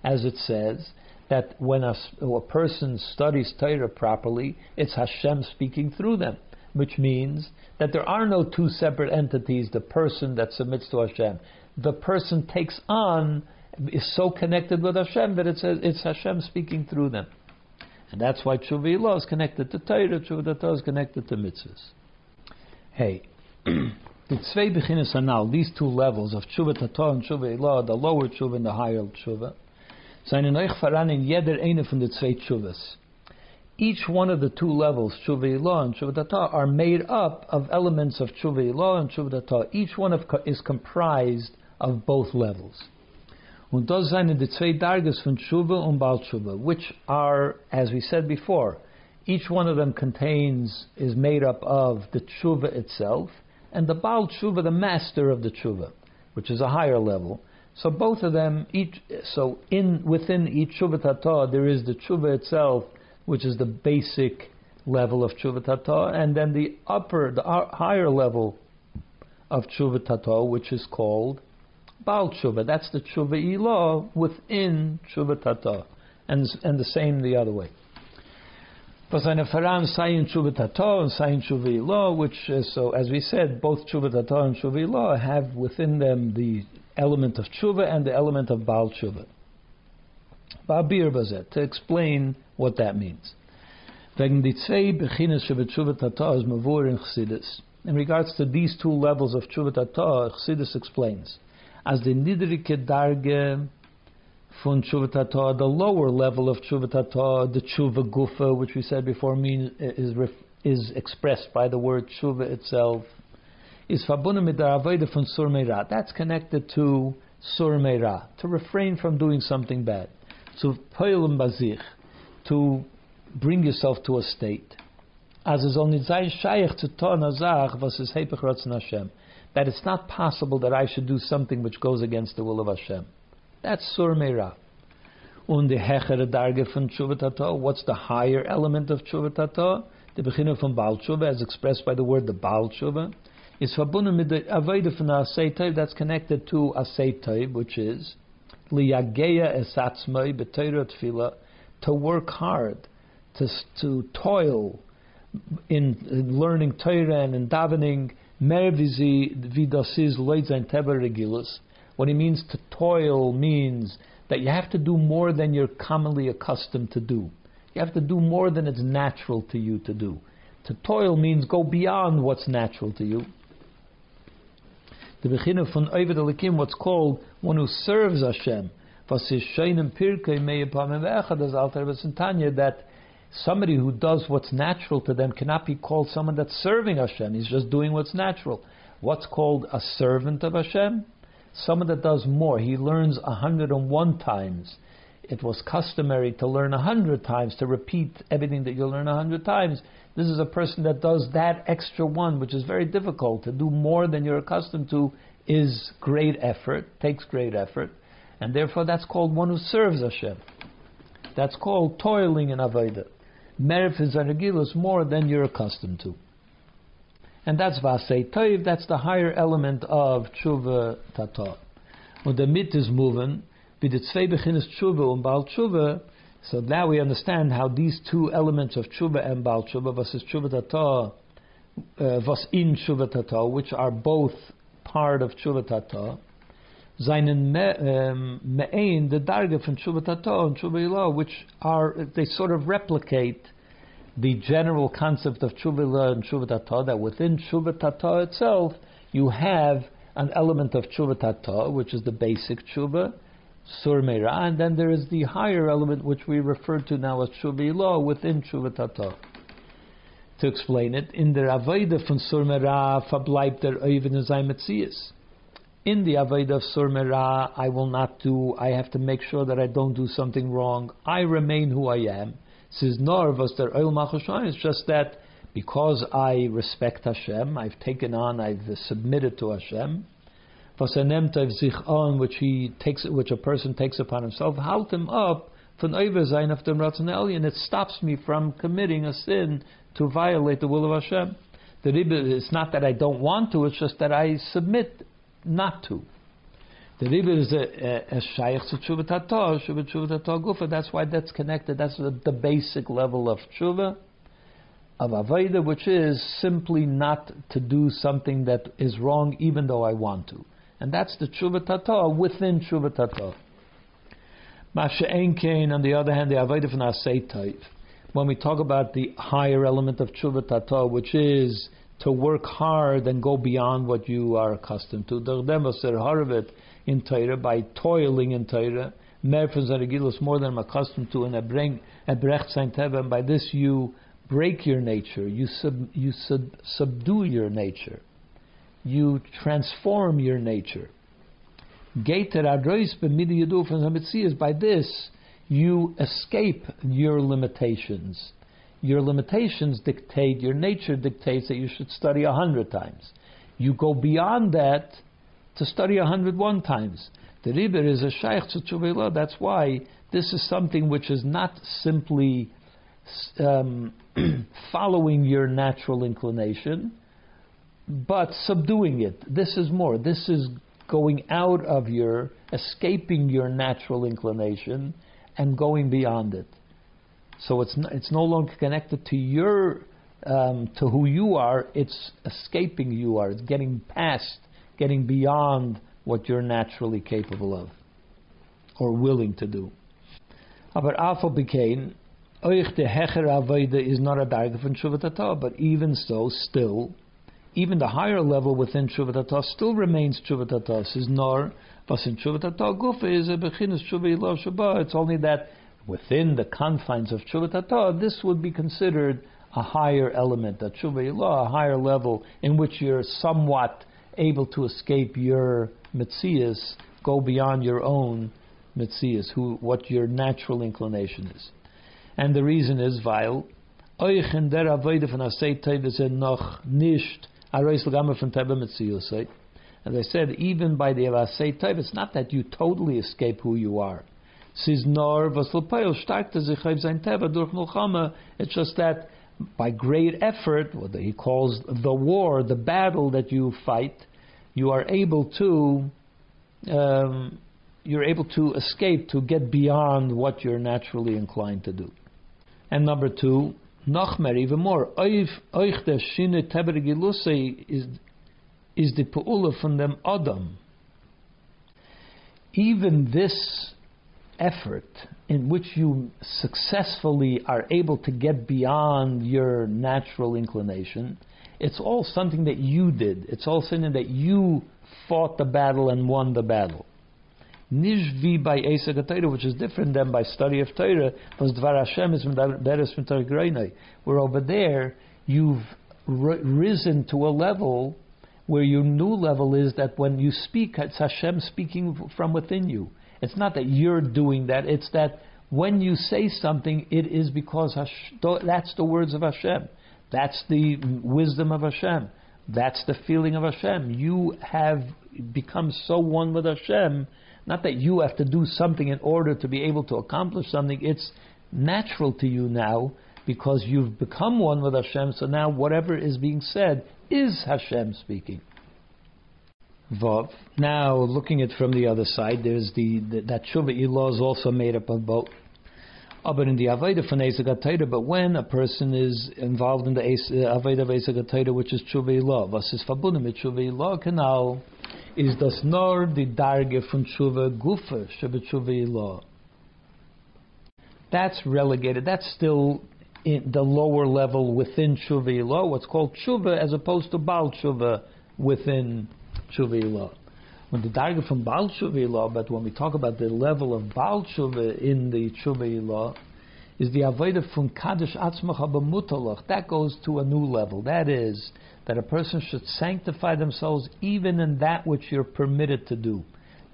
as it says that when a, a person studies Torah properly, it's Hashem speaking through them, which means that there are no two separate entities. The person that submits to Hashem, the person takes on is so connected with Hashem that it's, it's Hashem speaking through them. And that's why Tshuva is connected to Torah, Tshuva is connected to mitzvahs. Hey, [clears throat] the Tzvei Bechinas Anal, these two levels of Tshuva Torah and Tshuva law, the lower Tshuva and the higher Tshuva, seinen euch voran in eine von den zwei Tshuvas. Each one of the two levels, Tshuva law and Tshuva Torah, are made up of elements of Tshuva law and Tshuva Torah. Each one of, is comprised of both levels. Und das sind die zwei Darges von Tshuva und Baal Tshuva, which are, as we said before, each one of them contains, is made up of the Tshuva itself, and the Baal Tshuva, the master of the Tshuva, which is a higher level. So both of them, each, so in within each Tshuva Tata, there is the Tshuva itself, which is the basic level of Tshuva Tata, and then the upper, the higher level of Tshuva Tata, which is called Baal Tshuva. That's the Tshuva Ilah within Tshuva Tata. And, and the same the other way. Was eine Faran Sayin Tshuva Tata and Sayin Tshuva Ilah, which, uh, so as we said, both Tshuva Tata and Tshuva Ilah have within them the element of Tshuva and the element of Baal Tshuva. Ba'abir Bazet, to explain what that means. Wegen die zwei Beginnes für Tshuva Tata is Mavur in Chassidus. In regards to these two levels of Tshuva Tata, Chassidus explains as the nidrike darge von tshuva the lower level of tshuva the tshuva gufa, which we said before, mean, is is expressed by the word tshuva itself, is avoide von surmeira. That's connected to surmeira, to refrain from doing something bad, to poilem bazich, to bring yourself to a state. as is only zayin shayach to ton azach is hepech Hashem. That it's not possible that I should do something which goes against the will of Hashem. That's sur meira. Und die hechere Darge von Tshuvat what's the higher element of Tshuvat The beginner from Baal Tshuva, as expressed by the word the Baal Tshuva, is verbunden mit der Avodah von that's connected to Asei which is liyageya esatzmai b'teira tefillah, to work hard, to, to toil in, in learning Torah and in davening, mer vidasiz loidzain teba regilus. What he means to toil means that you have to do more than you're commonly accustomed to do. You have to do more than it's natural to you to do. To toil means go beyond what's natural to you. The beginning von Ovid Elikim, what's called one who serves Hashem. That somebody who does what's natural to them cannot be called someone that's serving Hashem. He's just doing what's natural. What's called a servant of Hashem? Someone that does more. He learns 101 times. It was customary to learn 100 times, to repeat everything that you learn 100 times. This is a person that does that extra one, which is very difficult. To do more than you're accustomed to is great effort, takes great effort, and therefore that's called one who serves Hashem. That's called toiling in Avodah. Merif is more than you're accustomed to. And that's Vasei Toiv, that's the higher element of Tshuva Tata. Und the mit is moving, with the zwei Beginnes Tshuva and Baal Tshuva, so now we understand how these two elements of Tshuva and Baal Tshuva, is Tshuva Tata, uh, was in Tshuva Tata, which are both part of Tshuva Tata, seinen um, me'ein, the darga from Tshuva Tata and Tshuva Ilah, which are, they sort of replicate the general concept of Tshuva and Tshuva that within Tshuva itself, you have an element of Tshuva which is the basic Tshuva, Sur Meira, and then there is the higher element which we refer to now as Tshuva within Tshuva. To explain it, in the Avodah from Sur Meira, der Oiven Metzias in the Avodah of Sur Merah, I will not do, I have to make sure that I don't do something wrong. I remain who I am. Says Nor was der Oil It's just that because I respect Hashem, I've taken on, I've submitted to Hashem. Was er sich on, which he takes, which a person takes upon himself, halt him up von Oversein of dem and it stops me from committing a sin to violate the will of Hashem. The it's not that I don't want to, it's just that I submit not to. The Rebbe is a, shaykh to tshuva tato, tshuva tshuva tato gufa. That's why that's connected. That's the, the basic level of tshuva, of avodah, which is simply not to do something that is wrong, even though I want to. And that's the tshuva tato within tshuva tato. Masha Enkein, on the other hand, the avodah from Asei When we talk about the higher element of tshuva tato, which is to work hard and go beyond what you are accustomed to. In Torah by toiling in Torah. More than I'm accustomed to, and I bring Ebrecht by this you break your nature, you sub, you sub, subdue your nature, you transform your nature. By this you escape your limitations your limitations dictate, your nature dictates that you should study a hundred times. You go beyond that to study a hundred one times. The Rebbe is a Shaykh to That's why this is something which is not simply um, [clears throat] following your natural inclination, but subduing it. This is more. This is going out of your, escaping your natural inclination and going beyond it. So it's it's no longer connected to your um, to who you are. It's escaping you are. It's getting past, getting beyond what you're naturally capable of or willing to do. Aber afal became euch the hecher avoida is not a darga from tshuvatata, but even so, still, even the higher level within tshuvatata still remains tshuvatata. Says nor, was in tshuvatata gufa is a bechinas tshuva It's only that within the confines of Tshuva this would be considered a higher element, a Tshuva a higher level in which you're somewhat able to escape your mitzias, go beyond your own mitzias, who what your natural inclination is. And the reason is, vile. As I said, even by the Asay Teve, it's not that you totally escape who you are. It's just that by great effort, what he calls the war, the battle that you fight, you are able to um, you're able to escape to get beyond what you're naturally inclined to do. And number two, Nachmer, even more, der Shine is is the Pu'ula from them Adam. Even this effort in which you successfully are able to get beyond your natural inclination, it's all something that you did. It's all something that you fought the battle and won the battle. Nishvi by Esa Torah, which is different than by study of Torah, was Dvar Hashem is Beres where over there you've risen to a level where your new level is that when you speak, it's Hashem speaking from within you. It's not that you're doing that, it's that when you say something, it is because Hash- that's the words of Hashem. That's the wisdom of Hashem. That's the feeling of Hashem. You have become so one with Hashem, not that you have to do something in order to be able to accomplish something. It's natural to you now because you've become one with Hashem. So now whatever is being said is Hashem speaking. Vav. Now looking at from the other side, there's the, the that Shuvah Ilah is also made up of both but in the Aveda von Esagatayda, but when a person is involved in the Aveda of Esagatayda, which is Tshuva Ilah, is mit Tshuva Ilah, genau, is das nur the Darge von Tshuva Gufa, Shebe Tshuva Ilah. That's relegated, that's still in the lower level within Tshuva Ilah, what's called Tshuva, as opposed to Baal Tshuva within Tshuva Ilah when the darga from Baal Tshuva but when we talk about the level of Baal Tshuva in the Tshuva is the avodah from Kaddish Atzmacha B'mutalach. That goes to a new level. That is, that a person should sanctify themselves even in that which you're permitted to do.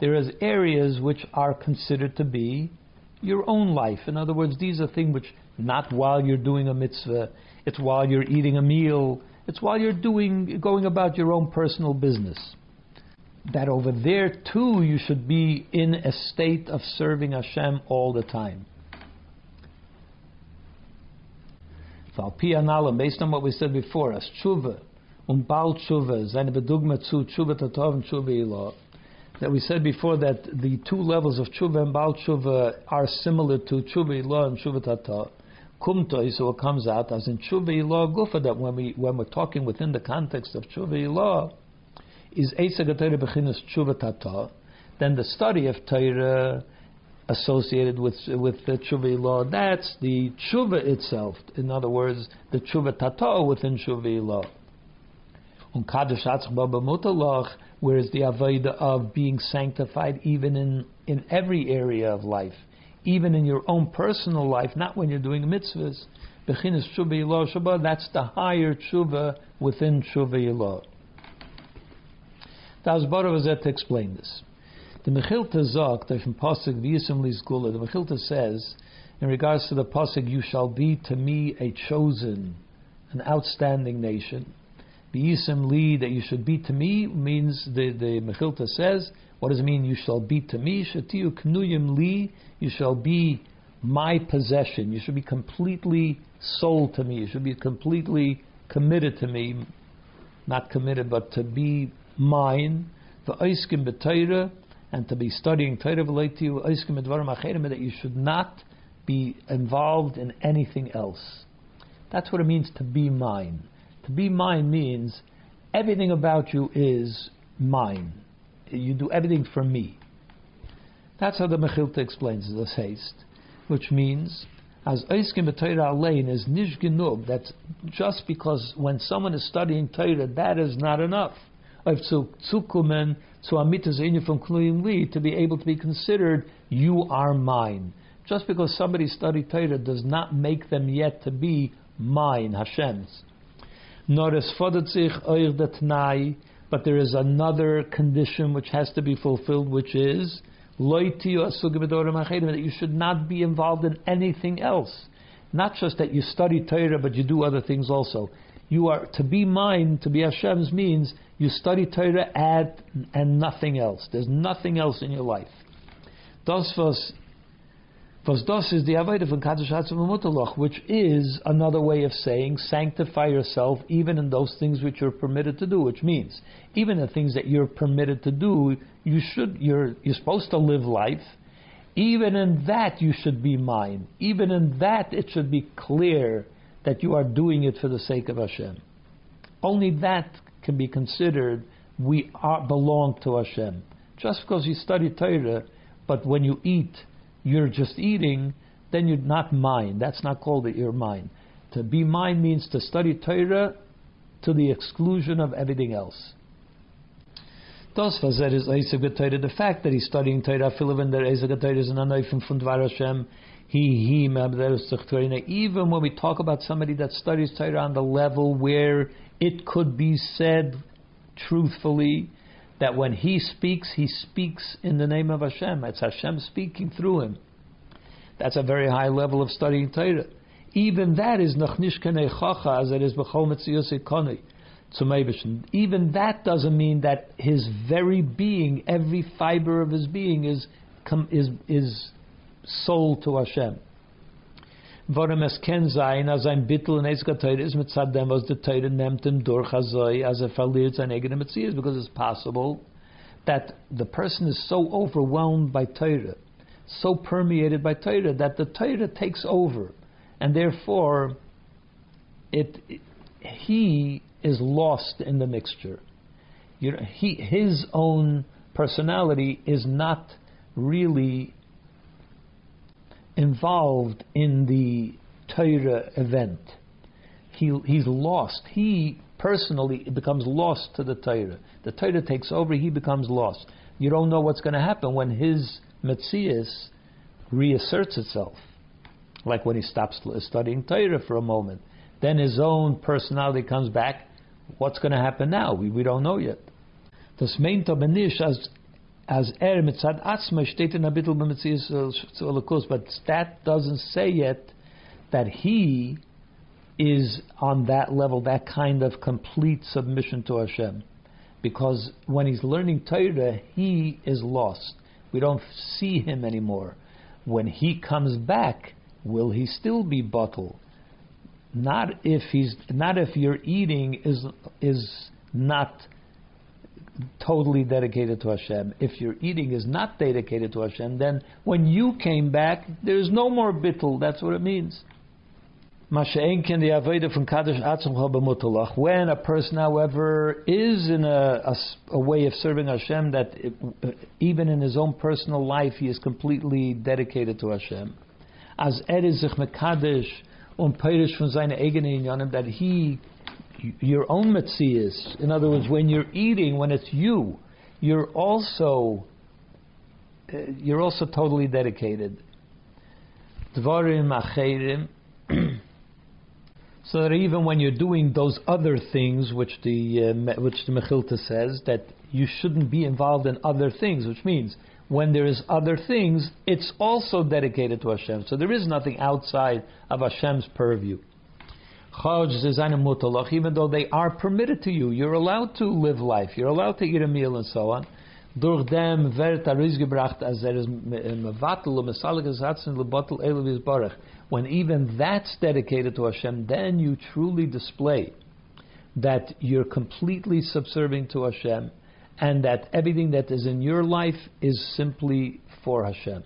There is areas which are considered to be your own life. In other words, these are things which not while you're doing a mitzvah, it's while you're eating a meal, it's while you're doing going about your own personal business that over there too you should be in a state of serving Hashem all the time. Based on what we said before, as tshuva, um bal tshuva, seine bedugma zu tshuva tatov and tshuva ilah, that we said before that the two levels of tshuva and bal tshuva are similar to tshuva ilah and tshuva tatov. Kumtoi, so it comes out as in tshuva ilah gufa, that when, we, when we're talking within the context of tshuva ilah, is Eisa Torah Bechinas Tshuva Tata, then the study of Torah associated with with the Tshuva law, that's the Tshuva itself. In other words, the Tshuva Tata within Tshuva law. On Kaddish whereas the Avodah of being sanctified even in, in every area of life, even in your own personal life, not when you're doing mitzvahs. Bechinas Tshuva that's the higher Tshuva within Tshuva law. The Asbara was there to explain this. The Mechilta sagt, from Pasuk V'yisem Lizgula, the Mechilta says, in regards to the Pasuk, you shall be to me a chosen, an outstanding nation. V'yisem Li, that you should be to me, means, the, the Mechilta says, what does it mean, you shall be to me? Shatiu Knuyim Li, you shall be my possession. You should be completely sold to me. You should be completely committed to me. Not committed, but to be mine, the oiskim b'Torah, and to be studying Torah v'leitiu oiskim b'dvarim that you should not be involved in anything else. That's what it means to be mine. To be mine means everything about you is mine. You do everything for me. That's how the Mechilta explains the haste, which means as Oiskim b'Torah Alein is nish genug, that's just because when someone is studying Torah, that is not enough of zukumen zu amitas from li to be able to be considered you are mine. Just because somebody studied Torah does not make them yet to be mine, Hashem's. Nor es fordert sich euch der but there is another condition which has to be fulfilled, which is that you should not be involved in anything else. Not just that you study Torah, but you do other things also. You are to be mine, to be Hashem's means you study Torah and, and nothing else. There's nothing else in your life. Das was was das is the Avodah von Kaddish Mutaloch, which is another way of saying sanctify yourself even in those things which you're permitted to do, which means even the things that you're permitted to do, you should you're you're supposed to live life even in that, you should be mine. Even in that, it should be clear that you are doing it for the sake of Hashem. Only that can be considered we are, belong to Hashem. Just because you study Torah, but when you eat, you're just eating, then you're not mine. That's not called that you're mine. To be mine means to study Torah to the exclusion of everything else. The fact that he's studying Torah, even when we talk about somebody that studies Torah on the level where it could be said truthfully that when he speaks, he speaks in the name of Hashem. It's Hashem speaking through him. That's a very high level of studying Torah. Even that is nachnishkane chacha as it is b'chol even that doesn't mean that his very being, every fiber of his being, is is is sold to Hashem. Warum es ken sein, als ein Bittel in Eizka Teire ist mit Saddam, was der Teire nimmt ihm durch Hazoi, als er verliert seine eigene Metzies, because it's possible that the person is so overwhelmed by Teire, so permeated by Teire, that the Teire takes over, and therefore it, it he is lost in the mixture. You know, he, his own personality is not really involved in the Torah event. He, he's lost. He personally becomes lost to the Torah. The Torah takes over, he becomes lost. You don't know what's going to happen when his Metzias reasserts itself. Like when he stops studying Torah for a moment. Then his own personality comes back What's going to happen now? We, we don't know yet. Das meint aber nicht, als, als er mit Zad Atzma steht in a bittel b'metzias but that doesn't say yet that he is on that level, that kind of complete submission to Hashem. Because when he's learning Torah, he is lost. We don't see him anymore. When he comes back, will he still be bottled? Not if he's not if your eating is is not totally dedicated to Hashem. If your eating is not dedicated to Hashem, then when you came back, there's no more bittul. That's what it means. When a person, however, is in a, a, a way of serving Hashem that it, even in his own personal life he is completely dedicated to Hashem, as er sich mekadesh und peirish von seine eigenen Inyanim, that he, your own Metzias, in other words, when you're eating, when it's you, you're also, uh, you're also totally dedicated. Dvarim acherim, [clears throat] so that even when you're doing those other things, which the uh, which the Mechilta says that you shouldn't be involved in other things, which means when there is other things, it's also dedicated to Hashem. So there is nothing outside of Hashem's purview. Even though they are permitted to you, you're allowed to live life, you're allowed to eat a meal and so on. Durch dem wird er gebracht, als er is mevatel und lebatel elevis When even that's dedicated to Hashem, then you truly display that you're completely subservient to Hashem and that everything that is in your life is simply for Hashem.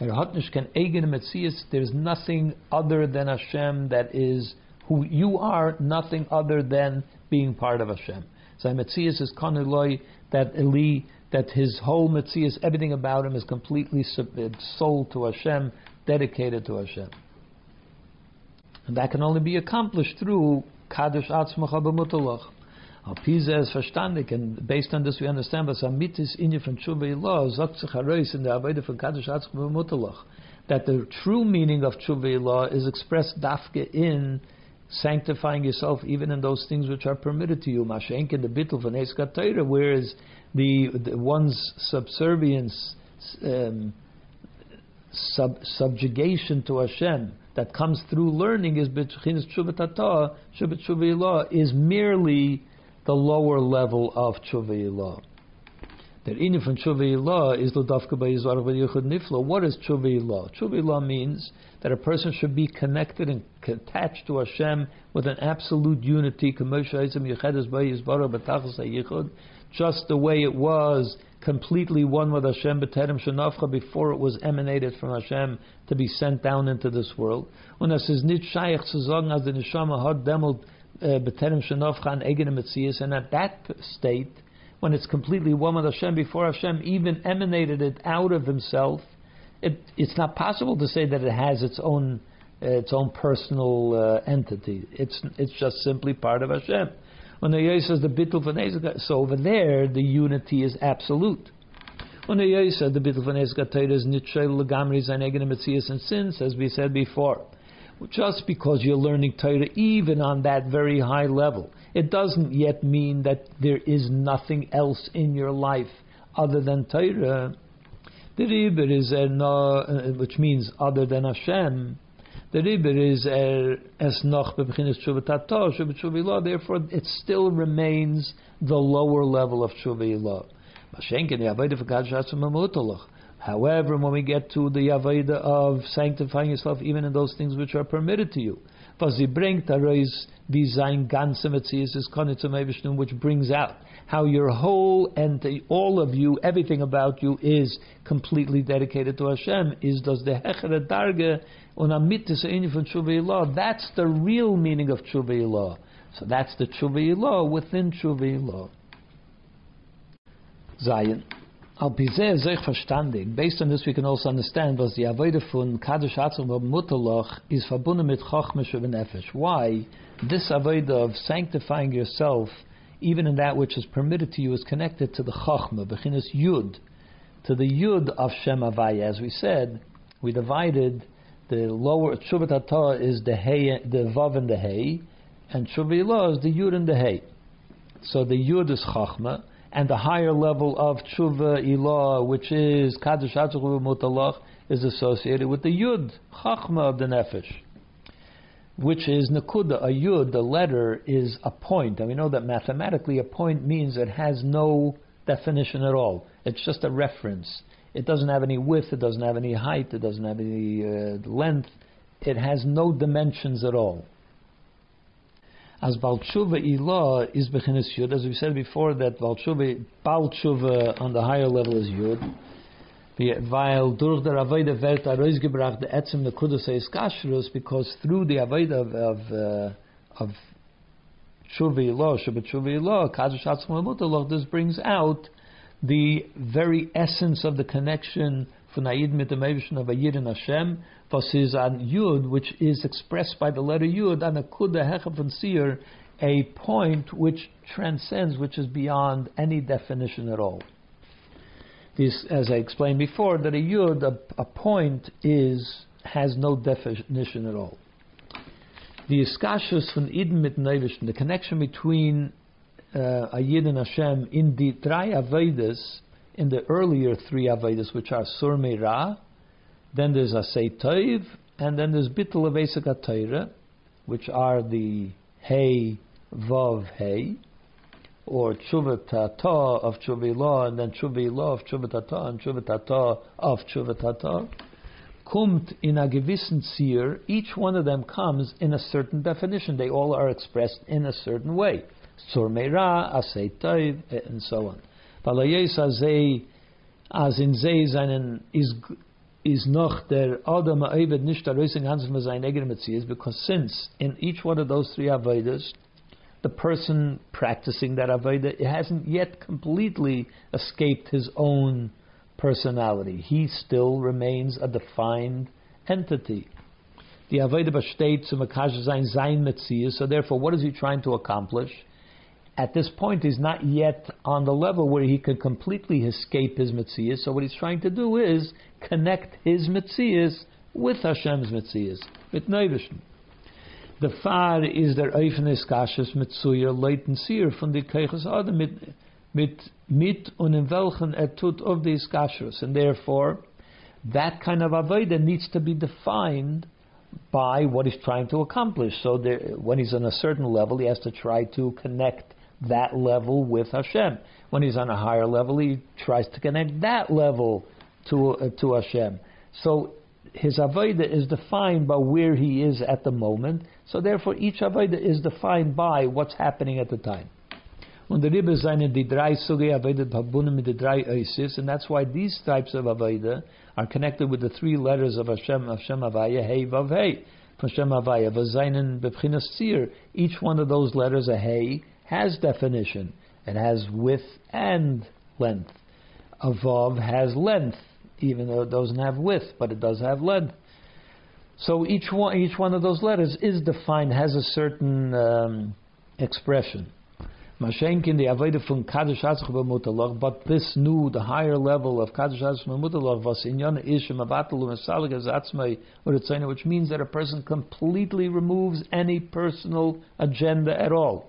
There's nothing other than Hashem that is who you are, nothing other than being part of Hashem. So Metzias is Kaniloi, that Eli, that his whole Metzias, everything about him is completely sold to Hashem, dedicated to Hashem. And that can only be accomplished through Kaddish Atzmacha B'mutalach. Pisa is verstandig, and based on this we understand was Amitis inje von Tshuva law sagt sich in der Arbeit von Kaddish Atzch Mutterlach, that the true meaning of Tshuva is expressed dafke in sanctifying yourself even in those things which are permitted to you. Mashenk in the bittul von Torah, whereas the, the one's subservience, um, sub, subjugation to Hashem, that comes through learning is B'chinas Tshuva Tshuva is merely the lower level of Tshuva The inyan from Tshuva is L'davka B'yizvarach B'yichud Niflo. What is Tshuva Ilah? Means that a person should be connected and attached to Hashem with an absolute unity, just the way it was completely one with Hashem before it was emanated from Hashem to be sent down into this world. Und es ist nicht shaykh zu sagen, als die Neshama hat demult äh, beterem shenafcha an egene metzias, and at that state, when it's completely one with Hashem, before Hashem even emanated it out of himself, it, it's not possible to say that it has its own uh, its own personal uh, entity. It's it's just simply part of Hashem. When the says the bittul v'nezga, so over there the unity is absolute. When the says the bittul v'nezga is nitshel legamri zanegin mitzias and sins, as we said before. Just because you're learning Torah, even on that very high level, it doesn't yet mean that there is nothing else in your life other than Torah. The is no, uh, which means other than Hashem. The Ribber is er es noch bebeginnes tshuva tshuva Therefore, it still remains the lower level of tshuva However, when we get to the avodah of sanctifying yourself, even in those things which are permitted to you, which brings out how your whole and all of you, everything about you is completely dedicated to Hashem, is does the hechere darge und amitis von Tshuva That's the real meaning of Tshuva So that's the Tshuva within Tshuva Zion. Al Pizeh Zech verstandig. Based on this, we can also understand was the Avodah von Kadosh Atzum Mutterloch is verbunden mit Chochmesh Nefesh. Why this Avodah of sanctifying yourself even in that which is permitted to you, is connected to the Chachma, Bechinas Yud, to the Yud of Shem Havaya. As we said, we divided the lower Tshuvat Torah is the Hey, the Vav and the Hey, and Tshuva is the Yud and the Hey. So the Yud is Chachma, and the higher level of Tshuva Ilah, which is Kadosh Atzach Mutalach, is associated with the Yud, Chachma of the Nefesh which is nakuda, a yud, the letter is a point. And we know that mathematically a point means it has no definition at all. It's just a reference. It doesn't have any width, it doesn't have any height, it doesn't have any uh, length. It has no dimensions at all. As Baltshuva Ilah is Bechinis Yud, as we said before, that Baltshuva, Baltshuva on the higher level is Yud weil durch der Avodah wird herausgebracht der Etzem Nekudas is Kashrus, because through the Avodah of, of, uh, of Tshuva Ilah, Shabbat Tshuva Ilah, Kadosh Atzma this brings out the very essence of the connection von Ayid mit dem of Ayid and Hashem, was an Yud, which is expressed by the letter Yud, and a Kuda Hechav and Seer, a point which transcends, which is beyond any definition at all this, as I explained before, that a yud, a, a point, is has no definition at all. The iskashus from Eden mit Neivishn, the connection between Uh, a yid and Hashem in the three Avedas, in the earlier three Avedas, which are Sur Meira, then there's Asay Toiv, and then there's Bittul of which are the Hey, Vav, Hey, or tshuva tata of tshuva and then tshuva law of tshuva tata, and tshuva tata of tshuva tata, kumt in a gewissen Zier, each one of them comes in a certain definition. They all are expressed in a certain way. Sur meira, asay toiv, and so on. Palayes azay, as in zay seinen, is is noch der Adam Eivet nicht der Rösing Hans von seinen eigenen because since in each one of those three Avedas, the person practicing that avodah hasn't yet completely escaped his own personality. He still remains a defined entity. The avodah besteht zum sein sein Metzias. So therefore, what is he trying to accomplish? At this point, he's not yet on the level where he can completely escape his Metzias. So what he's trying to do is connect his Metzias with Hashem's Metzias, with Neivishn. The far is der Eifenes Kashes mit Zuyer leiten Sier von die Keiches Adam mit, mit, mit und in welchen er tut of these Kashes. And therefore, that kind of Avodah needs to be defined by what he's trying to accomplish. So there, when he's on a certain level, he has to try to connect that level with Hashem. When he's on a higher level, he tries to connect that level to uh, to Hashem. So his avodah is defined by where he is at the moment. So therefore, each avodah is defined by what's happening at the time. Und der Rebbe seine die Suge Avodah verbunden mit Oisis, and that's why these types of Avodah are connected with the three letters of Hashem, Hashem Avaya, Hey Vav Hey, Hashem Avaya, Vazainen Bebchinas Tzir. Each one of those letters, a Hey, has definition. It has width and length. A Vav has length, even though it doesn't have width, but it does have length. So each one, each one of those letters is defined, has a certain um, expression. But this new, the higher level of Atzmai which means that a person completely removes any personal agenda at all.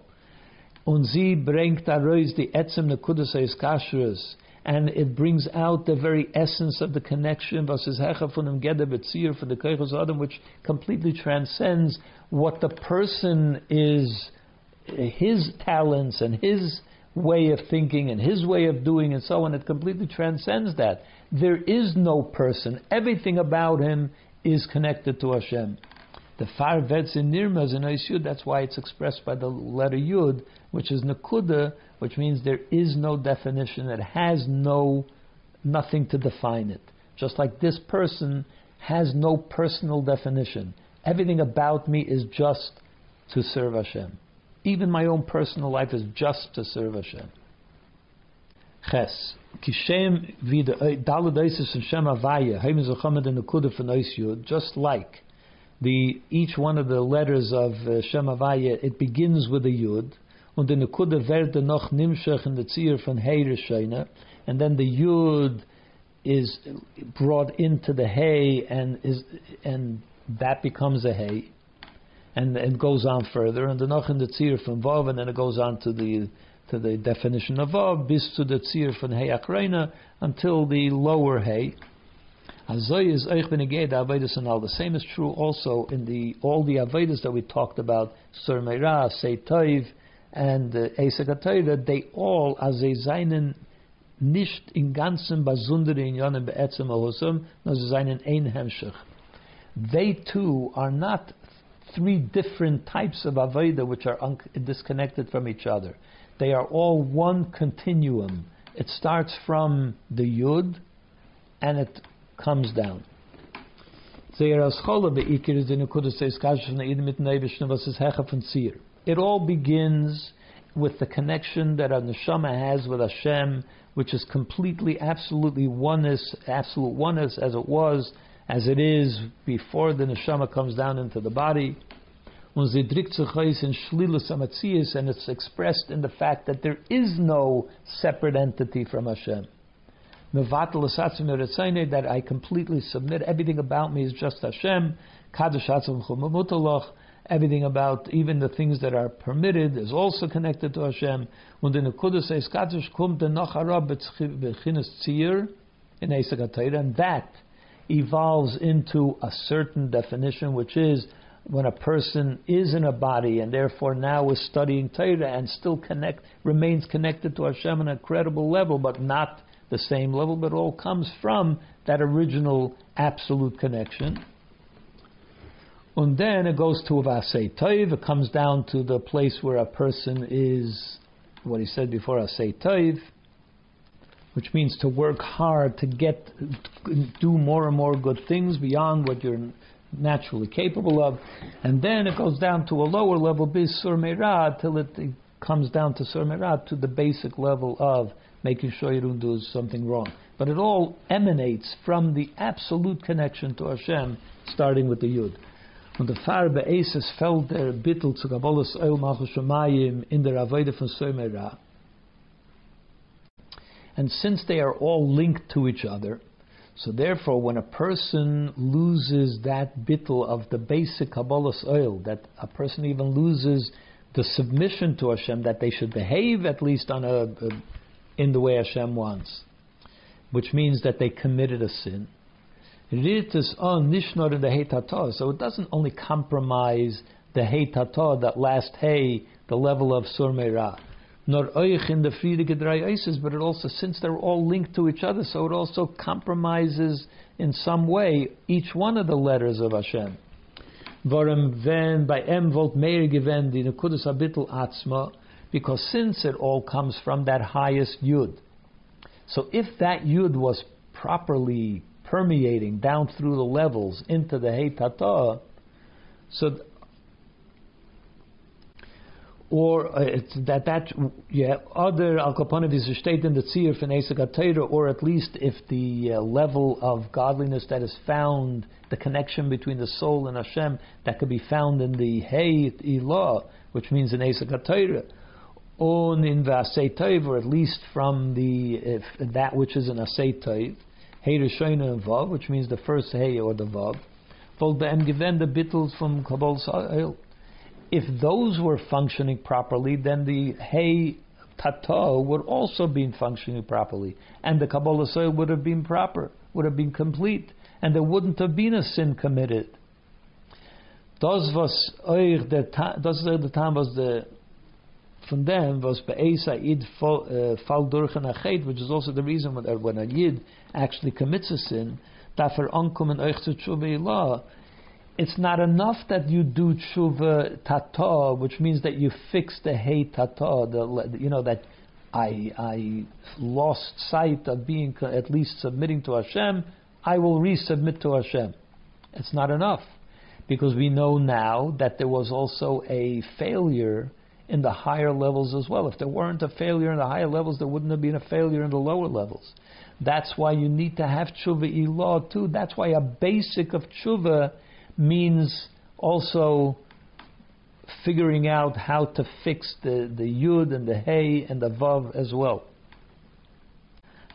Und sie bringt arois die Etzem Nekudas Kashrus, and it brings out the very essence of the connection, was is for the Keichos Adam, which completely transcends what the person is his talents and his way of thinking and his way of doing and so on. It completely transcends that. There is no person. Everything about him is connected to Hashem. The far vets in nirma is an yud. That's why it's expressed by the letter yud, which is nakuda, which means there is no definition. It has no nothing to define it. Just like this person has no personal definition. Everything about me is just to serve Hashem. Even my own personal life is just to serve Hashem. Ches. Kishem vida daladaisis and Shem Avaya, Haim Zachamed and Nukuda for just like the each one of the letters of uh, Shem Avaya, it begins with a Yud, und the Nukuda werde er noch nimshach in the Tzir von Hey and then the Yud is brought into the hay and is and that becomes a hay. And it goes on further, and the noch in the tzir from vav, and then it goes on to the to the definition of vav, bis to the tzir from hey akreina, until the lower hay. Azoy is eich beneged avodas and all. The same is true also in the all the avodas that we talked about, sur meira, and uh, esek They all as they zainen nicht in ganzen basundere in yonen beetzem ahosam, no ze zainen ein hemshech. They too are not three different types of Avodah which are un- disconnected from each other. They are all one continuum. It starts from the Yud and it comes down. It all begins with the connection that a neshama has with Hashem, which is completely, absolutely oneness, absolute oneness as it was as it is before the neshama comes down into the body. And it's expressed in the fact that there is no separate entity from Hashem. That I completely submit. Everything about me is just Hashem. Everything about even the things that are permitted is also connected to Hashem. Und in the says, kommt der Nachara in and that evolves into a certain definition, which is when a person is in a body and therefore now is studying Torah and still connect remains connected to Hashem on a credible level, but not the same level, but all comes from that original absolute connection. And then it goes to Avasei Toiv, it comes down to the place where a person is, what he said before, Asei Toiv, which means to work hard to get do more and more good things beyond what you're naturally capable of, and then it goes down to a lower level, bis sur till it, it comes down to sur to the basic level of making sure you don't do something wrong. But it all emanates from the absolute connection to Hashem, starting with the Yud. Und der Farbe Eises fällt der Bittel zu Kabbalas Eil Malchus in der Avoide von Soimera. And since they are all linked to each other, so therefore, when a person loses that bittel of the basic Kabbalas ol, that a person even loses the submission to Hashem, that they should behave at least on a, a in the way Hashem wants, which means that they committed a sin. Ritus on nishnor in the Heitata. So it doesn't only compromise the Heitata, that last Hey, the level of Surmeira. Nor oich in the Friedige Drei Eises, but it also, since they're all linked to each other, so it also compromises in some way each one of the letters of Hashem. Varim ven by em volt meir given the nekudas abitul atzma, because since it all comes from that highest yud. So if that yud was properly permeating down through the levels into the Hey Tata, so or uh, that that yeah other al kaponav is state in the tzir from or at least if the uh, level of godliness that is found, the connection between the soul and Hashem that could be found in the Hey Ilah, which means in Esek on in Vasei or at least from the if, that which is an Asei Tov, Hey Rishoina and Vav, which means the first Hey or the Vav. Vol be'em given the bittles from Kabbalas ol if those were functioning properly, then the Hey Tata would also be functioning properly, and the Kabbalas ol would have been proper, would have been complete, and there wouldn't have been a sin committed. Das was der Tam was the von them was be'esa id fall uh, durch which is also the reason when, when a yid actually commits a sin, ankommen euch zu tshuva it's not enough that you do tshuva tata, which means that you fix the hey tata, the, you know that I I lost sight of being at least submitting to Hashem. I will resubmit to Hashem. It's not enough because we know now that there was also a failure in the higher levels as well. If there weren't a failure in the higher levels, there wouldn't have been a failure in the lower levels. That's why you need to have tshuva ilah too. That's why a basic of tshuva means also figuring out how to fix the, the yud and the hey and the vav as well.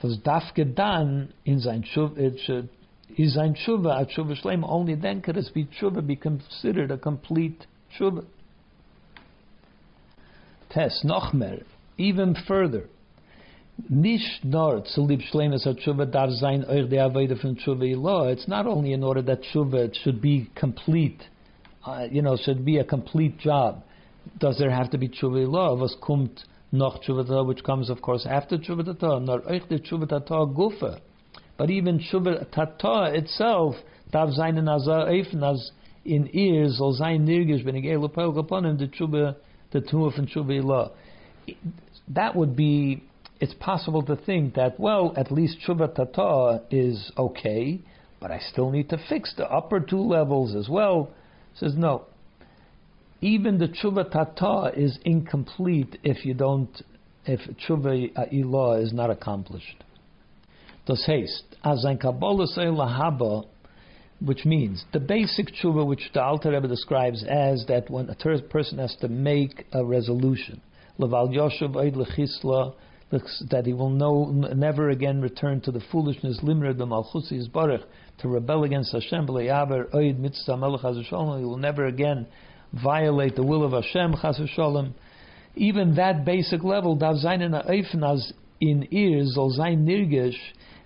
Was dafke dann in sein tshuva, is tshuva a tshuva shleim, only then could it be tshuva be considered a complete tshuva. Tes noch mehr, even further. Nicht nur zu lieb Shlemus HaTshuva darf sein euch der Avodah von Tshuva. It's not only in order that Tshuva should be complete, uh, you know, should be a complete job. Does there have to be Tshuva Ilah? Was kommt noch Tshuva which comes, of course, after Tshuva Tata. Nor euch der Tshuva Tata gufa. But even Tshuva Tata itself darf sein in Azar Eifen, as in ears, soll sein nirgish, wenn ich ehle peil kaponim, the Tshuva, the Tumah von Tshuva Ilah. That would be it's possible to think that, well, at least Tshuva Tata is okay, but I still need to fix the upper two levels as well. Says, no. Even the Tshuva Tata is incomplete if you don't, if Tshuva Ilah is not accomplished. Das heißt, as ein Kabbalah lahaba, which means the basic tshuva which the Alter Rebbe describes as that when a person has to make a resolution, leval yoshev lechisla, that he will no, never again return to the foolishness, limrer the malchusis barach, to rebel against Hashem, b'leyaber oid mitzvah melech he will never again violate the will of Hashem, chas Even that basic level, dav zayin as in ears, zol zayin nirgish,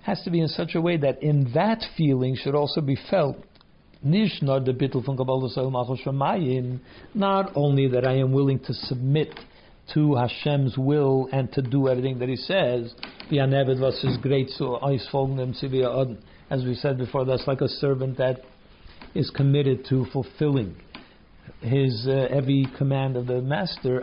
has to be in such a way that in that feeling should also be felt Nish not the bittul from Kabbalah Not only that I am willing to submit to Hashem's will and to do everything that He says. As we said before, that's like a servant that is committed to fulfilling his uh, every command of the master.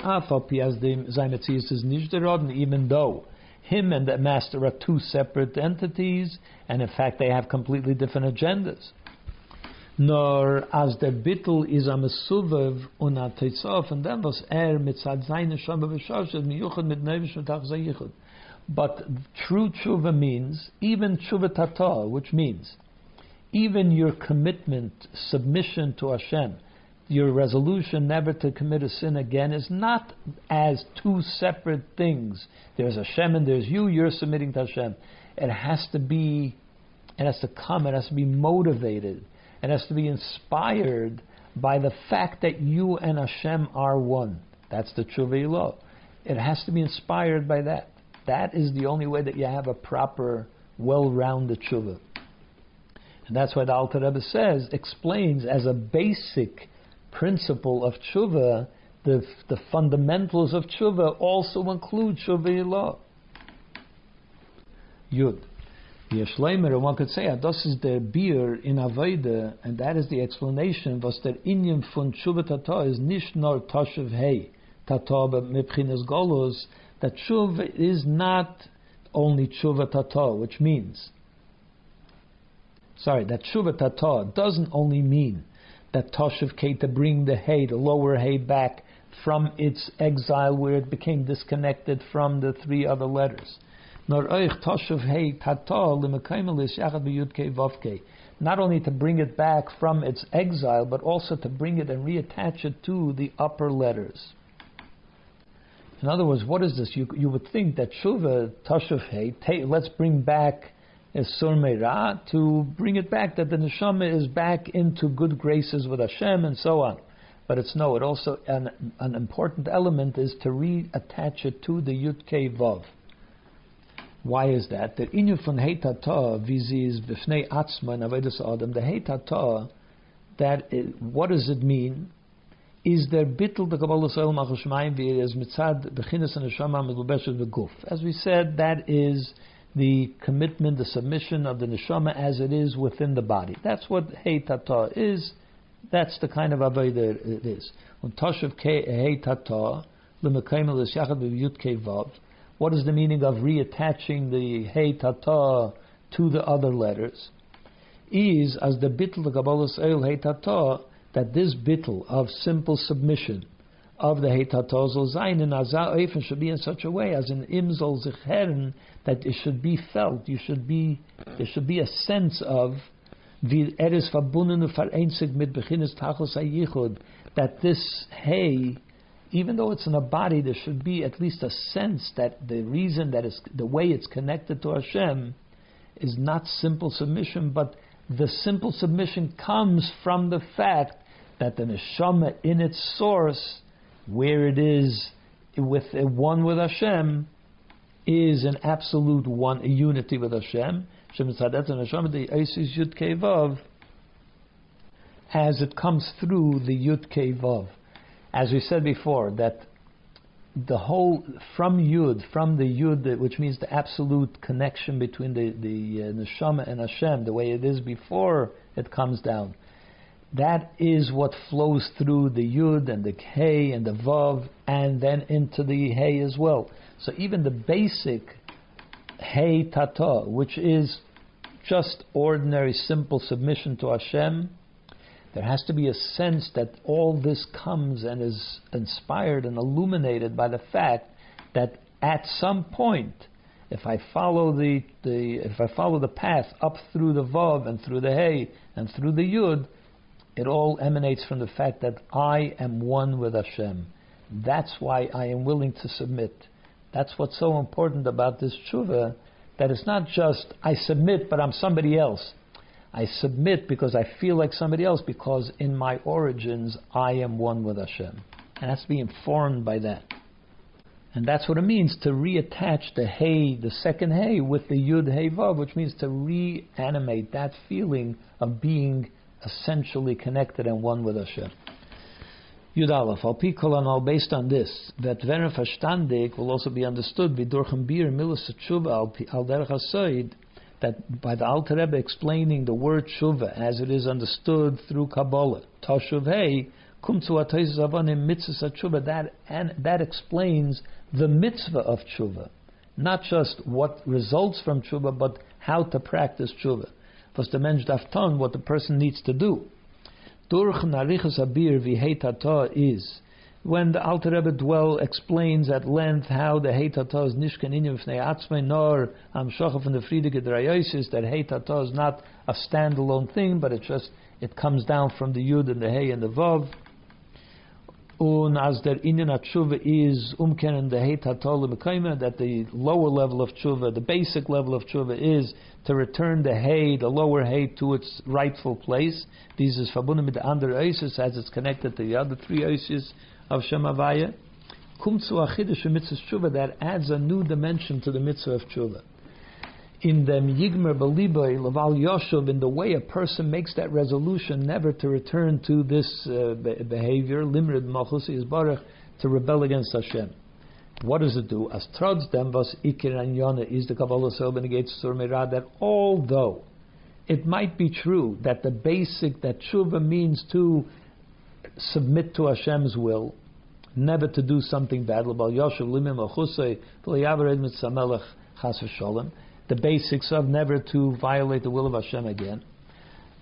Even though him and the master are two separate entities, and in fact they have completely different agendas nor as the Bittel is a Suvev und a Teitzof, and then was er mit Zad Zayne Shamba V'Shoshet, miyuchad mit Nevish und Tach But true tshuva means, even tshuva tata, which means, even your commitment, submission to Hashem, your resolution never to commit a sin again is not as two separate things. There's Hashem and there's you, you're submitting to Hashem. It has to be, it has to come, it has to be motivated it has to be inspired by the fact that you and Hashem are one. That's the tshuva law. It has to be inspired by that. That is the only way that you have a proper, well-rounded tshuva. And that's why the Alter Rebbe says, explains as a basic principle of tshuva, the, the fundamentals of tshuva also include tshuva law. Yud. Yeshleimer, and one could say, ah, das is the beer in Avoide, and that is the explanation, was der Inyan von tshuva tata is nicht nur tashuv hey, tata mepchines golos, that tshuva is not only tshuva tata, which means, sorry, that tshuva tata doesn't only mean that tashuv kei to bring the hay, the lower hay back from its exile where it became disconnected from the three other letters. Not only to bring it back from its exile, but also to bring it and reattach it to the upper letters. In other words, what is this? You, you would think that Shuva, Tashav Hey, let's bring back Sur Meira to bring it back, that the Neshama is back into good graces with Hashem and so on. But it's no, it also, an, an important element is to reattach it to the Yud Kei Vav. Why is that? The inu von heitata vizis b'fnei atzma and avedus adam. The heitata, that is, what does it mean? Is there bittul the kabbalas ol machashmayim v'yez mitzad b'chinas and neshama melubeshet v'guf. As we said, that is the commitment, the submission of the neshama as it is within the body. That's what heitata is. That's the kind of avodah it is. When tashav heitata l'mekayim l'shachad b'yut kevav. What is the meaning of reattaching the hey tata to the other letters? Is as the bittel the Kabbalas ol hey tata that this bittel of simple submission of the hey tata zol zayin in azah should be in such a way as in imzol zicheren that it should be felt. You should be there should be a sense of er is verbunden mit beginnes tachos that this hey even though it's in a body, there should be at least a sense that the reason that is the way it's connected to Hashem is not simple submission, but the simple submission comes from the fact that the neshama in its source, where it is with one with Hashem, is an absolute one, a unity with Hashem. As it comes through the Yud Kevav as we said before, that the whole from Yud, from the Yud, which means the absolute connection between the the uh, neshama and Hashem, the way it is before it comes down, that is what flows through the Yud and the Hey and the Vav, and then into the Hey as well. So even the basic Hey Tata, which is just ordinary, simple submission to Hashem there has to be a sense that all this comes and is inspired and illuminated by the fact that at some point, if I follow the, the if I follow the path up through the vav and through the hey and through the yud, it all emanates from the fact that I am one with Hashem. That's why I am willing to submit. That's what's so important about this tshuva, that it's not just I submit, but I'm somebody else. I submit because I feel like somebody else, because in my origins I am one with Hashem. And has to be informed by that. And that's what it means to reattach the Hey, the second Hey, with the Yud Hey Vav, which means to reanimate that feeling of being essentially connected and one with Hashem. Yud Aleph, al all based on this, that Vener will also be understood, Vidorchem Bir Milas Tshuva al Derech that by the Alter Rebbe explaining the word tshuva as it is understood through Kabbalah, Tashuvei, Kumtzu Avanim Mitzvah Tshuva, that, and that explains the mitzvah of tshuva. Not just what results from tshuva, but how to practice tshuva. Was the mensch dafton, what the person needs to do. Durch narichas abir v'heitata is when the Alter Rebbe dwell explains at length how the Heitata is nishkan inyam fnei atzmei nor am shocha from the Friedige Drayosis that Heitata is not a standalone thing, but it just it comes down from the Yud and the Hey and the Vav. Un as der inyan tshuva is umkenen the Heitata that the lower level of tshuva, the basic level of tshuva is to return the Hey, the lower Hey, to its rightful place. This is mit the andere Oises as it's connected to the other three Oises of Shemavaya, Kumtsu Achidish mitzvah tshuva that adds a new dimension to the mitzvah of tshuva. in the Yigmer Beliboy, Laval Yoshuv, in the way a person makes that resolution never to return to this uh, behavior, Limrid Machus is Baruch, to rebel against Hashem. What does it do? As trotzdem was Ikir Yona is the Kabbalah Selben against Surmirah, that although it might be true that the basic, that tshuva means to submit to Hashem's will, never to do something bad, the basics of never to violate the will of Hashem again.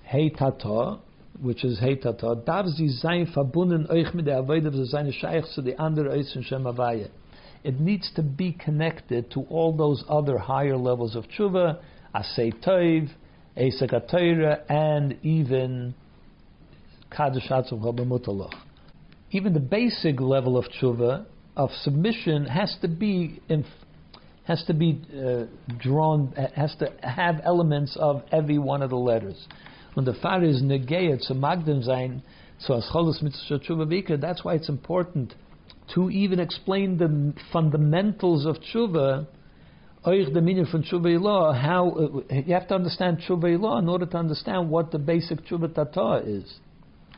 Hey tata, which is hey tata, darf sie sein verbunden euch mit der seine Scheich zu die andere Shem Avaya. It needs to be connected to all those other higher levels of tshuva, asay toiv, esek and even Even the basic level of tshuva, of submission, has to be in, has to be uh, drawn, has to have elements of every one of the letters. When the far is negayet, so magdim zayin, so as cholos mitzvah that's why it's important to even explain the fundamentals of tshuva, the meaning from tshuva law, how uh, you have to understand tshuva law in order to understand what the basic tshuva tata is,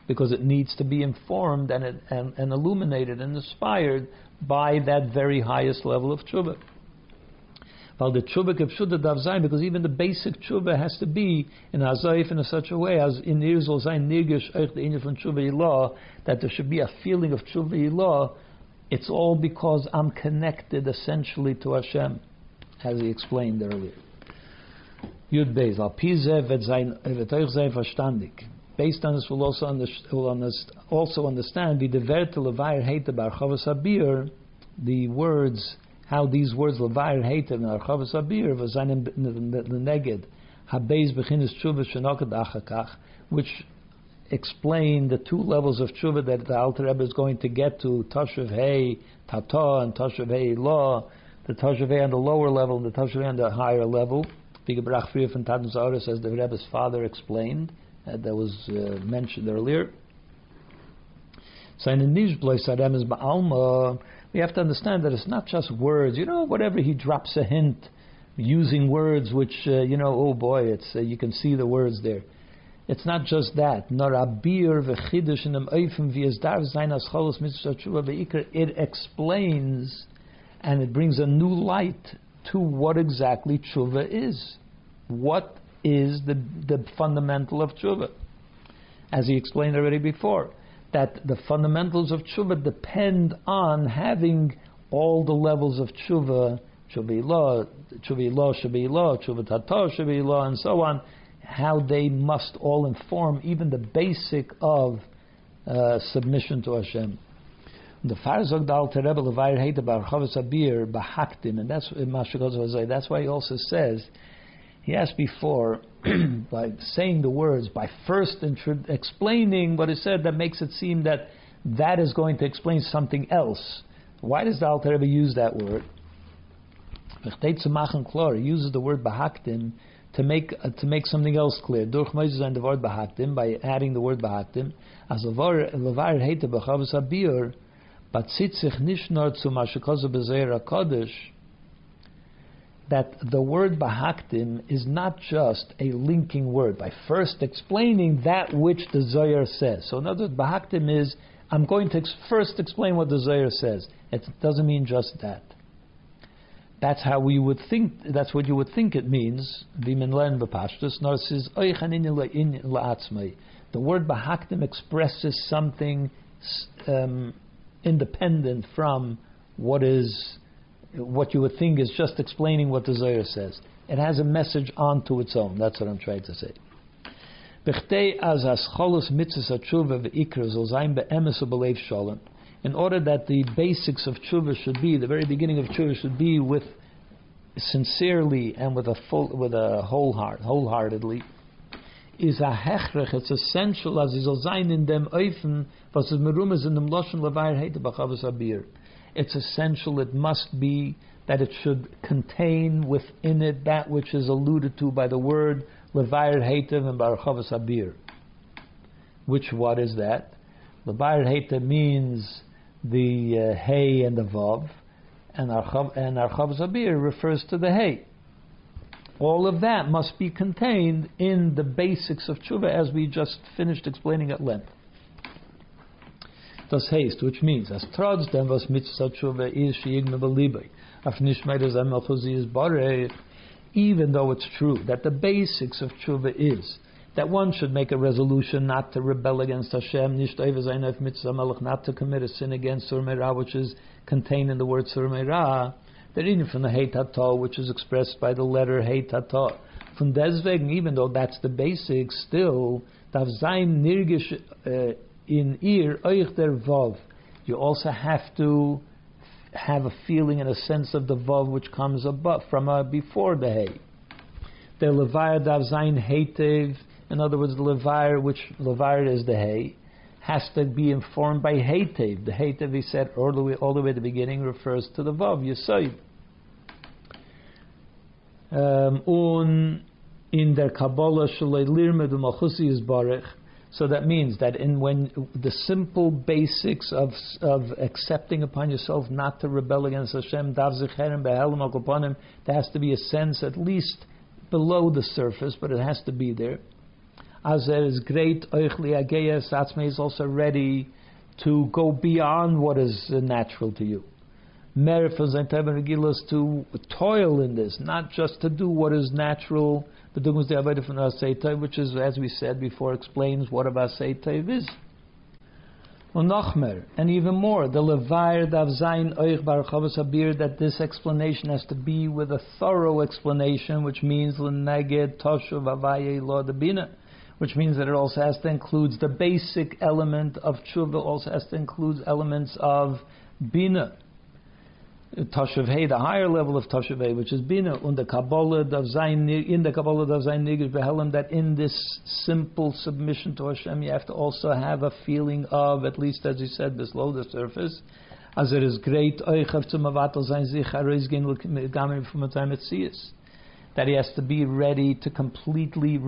because it needs to be informed and, it, and, and illuminated and inspired by that very highest level of tshuva. While the tshuva kepshuda dav zayin, because even the basic tshuva has to be in hazayif in such a way as in irzol zayin nirgish eich the from tshuva ilah, that there should be a feeling of tshuva ilah. It's all because I'm connected essentially to Hashem, as he explained earlier. Yud Beis, al pizev et zayin zayin verstandig. Based on this, we'll also, under, we'll also understand the deverte levayer hate bar chavas the words how these words levayer hated in Archavas Abir v'zayin neged habeis bechinas tshuva shenokad achakach, which explain the two levels of tshuva that the Alter Rebbe is going to get to Tashav Hey Tata and Tashav Hey Law, the Tashav Hey on the lower level and the Tashav Hey on the higher level. Bigabrach Friya from Tatan Zahara says the Rebbe's father explained that was uh, mentioned earlier. Seine Nishblois Adem is Ba'alma we have to understand that it's not just words. You know, whatever he drops a hint, using words which, uh, you know, oh boy, it's uh, you can see the words there. It's not just that. It explains and it brings a new light to what exactly tshuva is. What is the, the fundamental of tshuva? As he explained already before that the fundamentals of tshuva depend on having all the levels of tshuva, tshuva law, tshuva law, tshuva law, tshuva tata, tshuva law, and so on, how they must all inform even the basic of uh, submission to Hashem. The Farzog Dal Terebe Levair Heite Bar Chavis Abir Bahaktin, and that's that's why he also says he asked before [clears throat] by saying the words, by first intro- explaining what is said, that makes it seem that that is going to explain something else. Why does the Alter Rebbe use that word? He uses the word bahaktim to make uh, to make something else clear. Durch Moses and the word bahaktim by adding the word bahaktim as levar heite bechavas abir, but sitzich nicht nur zu mashikozu bezeir kodesh that the word bahaktim is not just a linking word by first explaining that which the Zohar says. So in other words, bahaktim is I'm going to first explain what the Zohar says. It doesn't mean just that. That's how we would think. That's what you would think it means. The word bahaktim expresses something um, independent from what is what you would think is just explaining what the Zohar says. It has a message onto its own. That's what I'm trying to say. In order that the basics of tshuva should be, the very beginning of tshuva should be with sincerely and with a full, with a whole heart, wholeheartedly, is a hechrech. It's essential as is in dem was in dem loschen levair it's essential, it must be that it should contain within it that which is alluded to by the word Levair Hativ and Barchavas Abir. Which what is that? Levair Hativ means the uh, and the Vav, and Archavas Abir refers to the Hay. All of that must be contained in the basics of tshuva as we just finished explaining at length. Das heißt, which means, as trotzdem was mitzvah tshuva is sheigme belibai, af nishmeir is barech, even though it's true that the basics of tshuva is that one should make a resolution not to rebel against Hashem, not to commit a sin against Surmeira, which is contained in the word Surmeira, they're reading from the Heit which is expressed by the letter Heit From deswegen, even though that's the basics, still, sein nirgish uh, in ir euch der Vav. You also have to have a feeling and a sense of the Vav which comes above, from uh, before the hay. The Levaya darf sein Heitev, in other words, the Levire, which Levire is the Hay, has to be informed by Heitev. The Heitev, he said all the way, all the way at the beginning, refers to the Vav, Yesod. Um, un in der Kabbalah shalei lirmed malchusi is barech. So that means that in when the simple basics of of accepting upon yourself not to rebel against Hashem, there has to be a sense at least below the surface, but it has to be there as there is great oichli ageyas, Atzme is also ready to go beyond what is natural to you. Merifas and to toil in this, not just to do what is natural, but doing the Avodah from Aseitai, which is, as we said before, explains what a Aseitai is. Unochmer, and even more, the Levair Dav Zayin Oich Barachavas Abir, that this explanation has to be with a thorough explanation, which means Leneged Toshuv Avaye Lo Bina which means that it also has to include the basic element of tshuva, also has to include elements of bina. Tashav the higher level of Tashav which is Bina, in the Kabbalah of Zayin, in the Kabbalah of Zayin Nigr Behelim, that in this simple submission to Hashem, you have to also have a feeling of, at least as you said, below the surface, as it is great, Oichav Tzumavatal Zayin Zich, Aroiz Gen Gamim from a time sees that he has to be ready to completely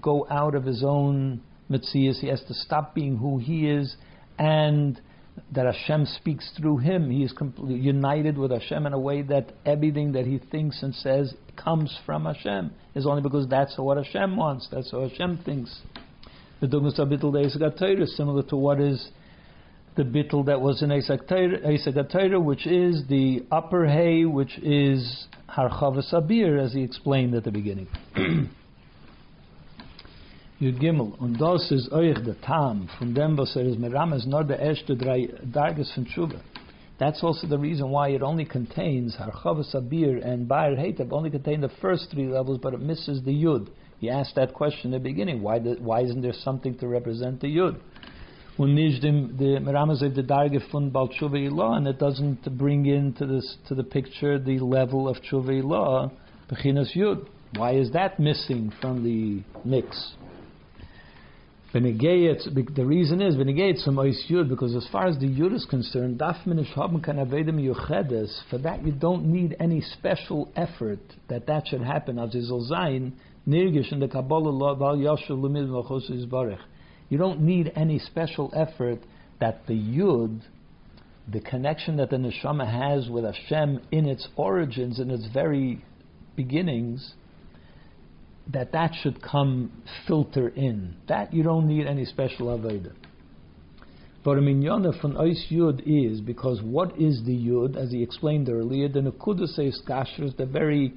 go out of his own mitzias. He has to stop being who he is, and that Hashem speaks through him. He is completely united with Hashem in a way that everything that he thinks and says comes from Hashem. Is only because that's what Hashem wants. That's what Hashem thinks. The Dumas Bittul is similar to what is the bittul that was in Esagatayra, which is the upper hay, which is Harchavas Abir, as he explained at the beginning. [clears throat] Yud Gimel, und das ist euch der Tam, von dem, was er ist merames, nur der erste drei Darges von Tshuva. That's also the reason why it only contains Harchavas Sabir and Bayer Heitev only contain the first three levels, but it misses the Yud. He asked that question in the beginning. Why, the, why isn't there something to represent the Yud? und nicht dem the Meramas of the Darge von Bal Law, and it doesn't bring into this to the picture the level of Tshuva Law, Bechinas Yud. Why is that missing from the mix? The reason is some Yud because as far as the Yud is concerned, For that you don't need any special effort that that should happen. You don't need any special effort that the Yud, the connection that the neshama has with Hashem in its origins, in its very beginnings, that that should come filter in. That you don't need any special avodah. But a minyana from Ois Yud is because what is the Yud, as he explained earlier, the Nakuda says is the very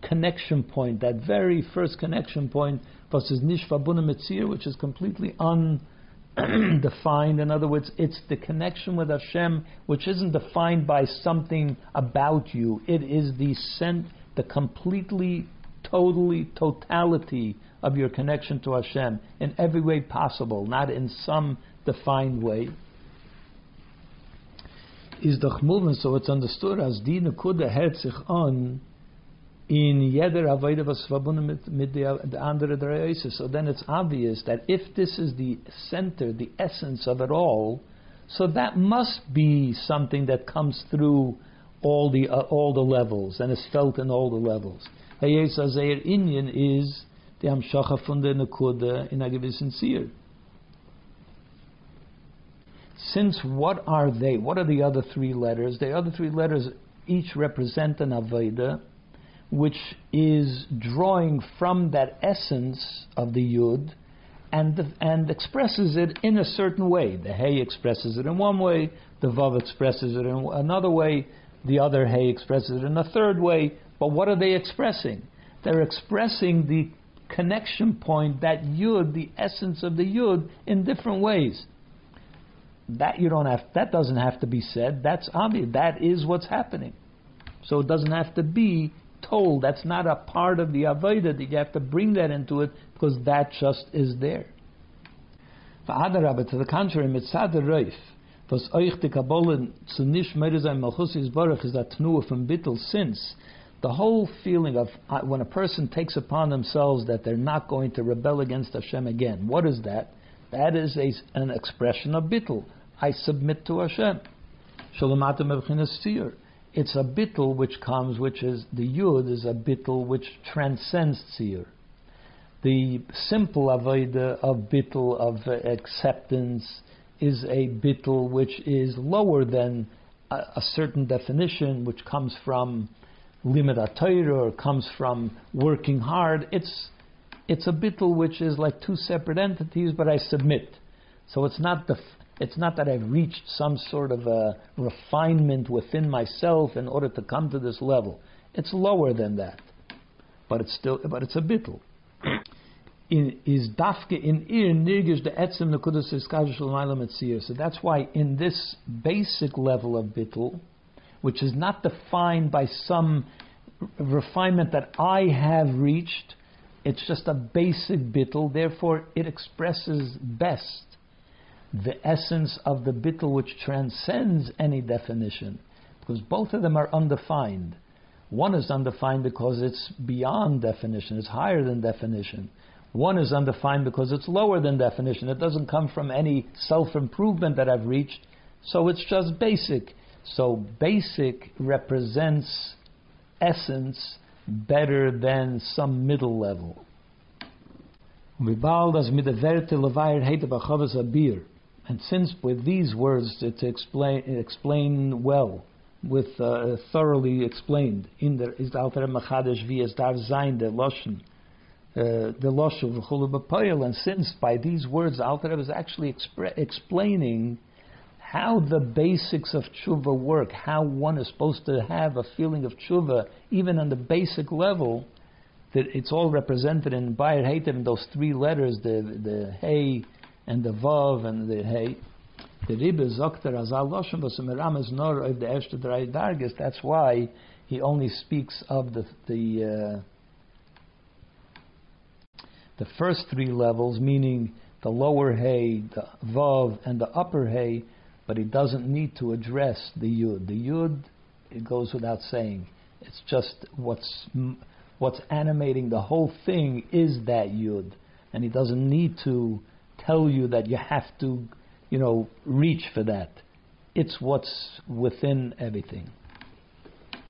connection point, that very first connection point versus nishvabuna mitzir, which is completely undefined. In other words, it's the connection with Hashem, which isn't defined by something about you. It is the sent, the completely, totally, totality of your connection to Hashem in every way possible, not in some defined way. Is the movement so it's understood as die nekuda hert sich on in jeder Avodah verbunden mit, der andere So then it's obvious that if this is the center, the essence of it all, so that must be something that comes through all the uh, all the levels and is felt in all the levels. Hayes Azeir Inyan is the Amshacha von der Nekuda in a gewissen. Since what are they? What are the other three letters? The other three letters each represent an Avodah which is drawing from that essence of the Yud and, and expresses it in a certain way. The Hey expresses it in one way, the Vav expresses it in another way, the other Hey expresses it in a third way. But what are they expressing? They're expressing the connection point, that Yud, the essence of the Yud, in different ways. That you don't have. That doesn't have to be said. That's obvious. That is what's happening. So it doesn't have to be told. That's not a part of the avodah that you have to bring that into it because that just is there. To the contrary, zu Yisbarach is that tnuah from since the whole feeling of uh, when a person takes upon themselves that they're not going to rebel against Hashem again. What is that? That is a, an expression of bittul. I submit to Hashem. It's a bittul which comes, which is the yud is a bittul which transcends tzir. The simple avodah of bittul of acceptance is a bittul which is lower than a, a certain definition, which comes from limit Torah or comes from working hard. It's it's a bittul which is like two separate entities, but I submit. So it's not the it's not that I've reached some sort of a refinement within myself in order to come to this level. It's lower than that, but it's still but it's a bittul. In, is dafke in ir nirgish the etzem nekudas So that's why in this basic level of bittul, which is not defined by some refinement that I have reached. It's just a basic bittul, therefore it expresses best the essence of the bittul which transcends any definition, because both of them are undefined. One is undefined because it's beyond definition, it's higher than definition. One is undefined because it's lower than definition. It doesn't come from any self improvement that I've reached, so it's just basic. So basic represents essence better than some middle level. And since with these words it's explain, explain well, with uh, thoroughly explained in the is Alter Machadesh wie es darf the Loshen, uh, the Loshen of and since by these words Alter is actually expre- explaining how the basics of tshuva work, how one is supposed to have a feeling of tshuva, even on the basic level, that it's all represented in Bayer Hatem, those three letters, the the Hey and the Vav and the Hey. The Rebbe Zokter Azal Loshem Basameram is nor of the Eshte Drei Dargis. That's why he only speaks of the the uh, the first three levels, meaning the lower Hey, the Vav, and the upper Hey but he doesn't need to address the yud. The yud, it goes without saying. It's just what's what's animating the whole thing is that yud, and he doesn't need to tell you that you have to, you know, reach for that. It's what's within everything.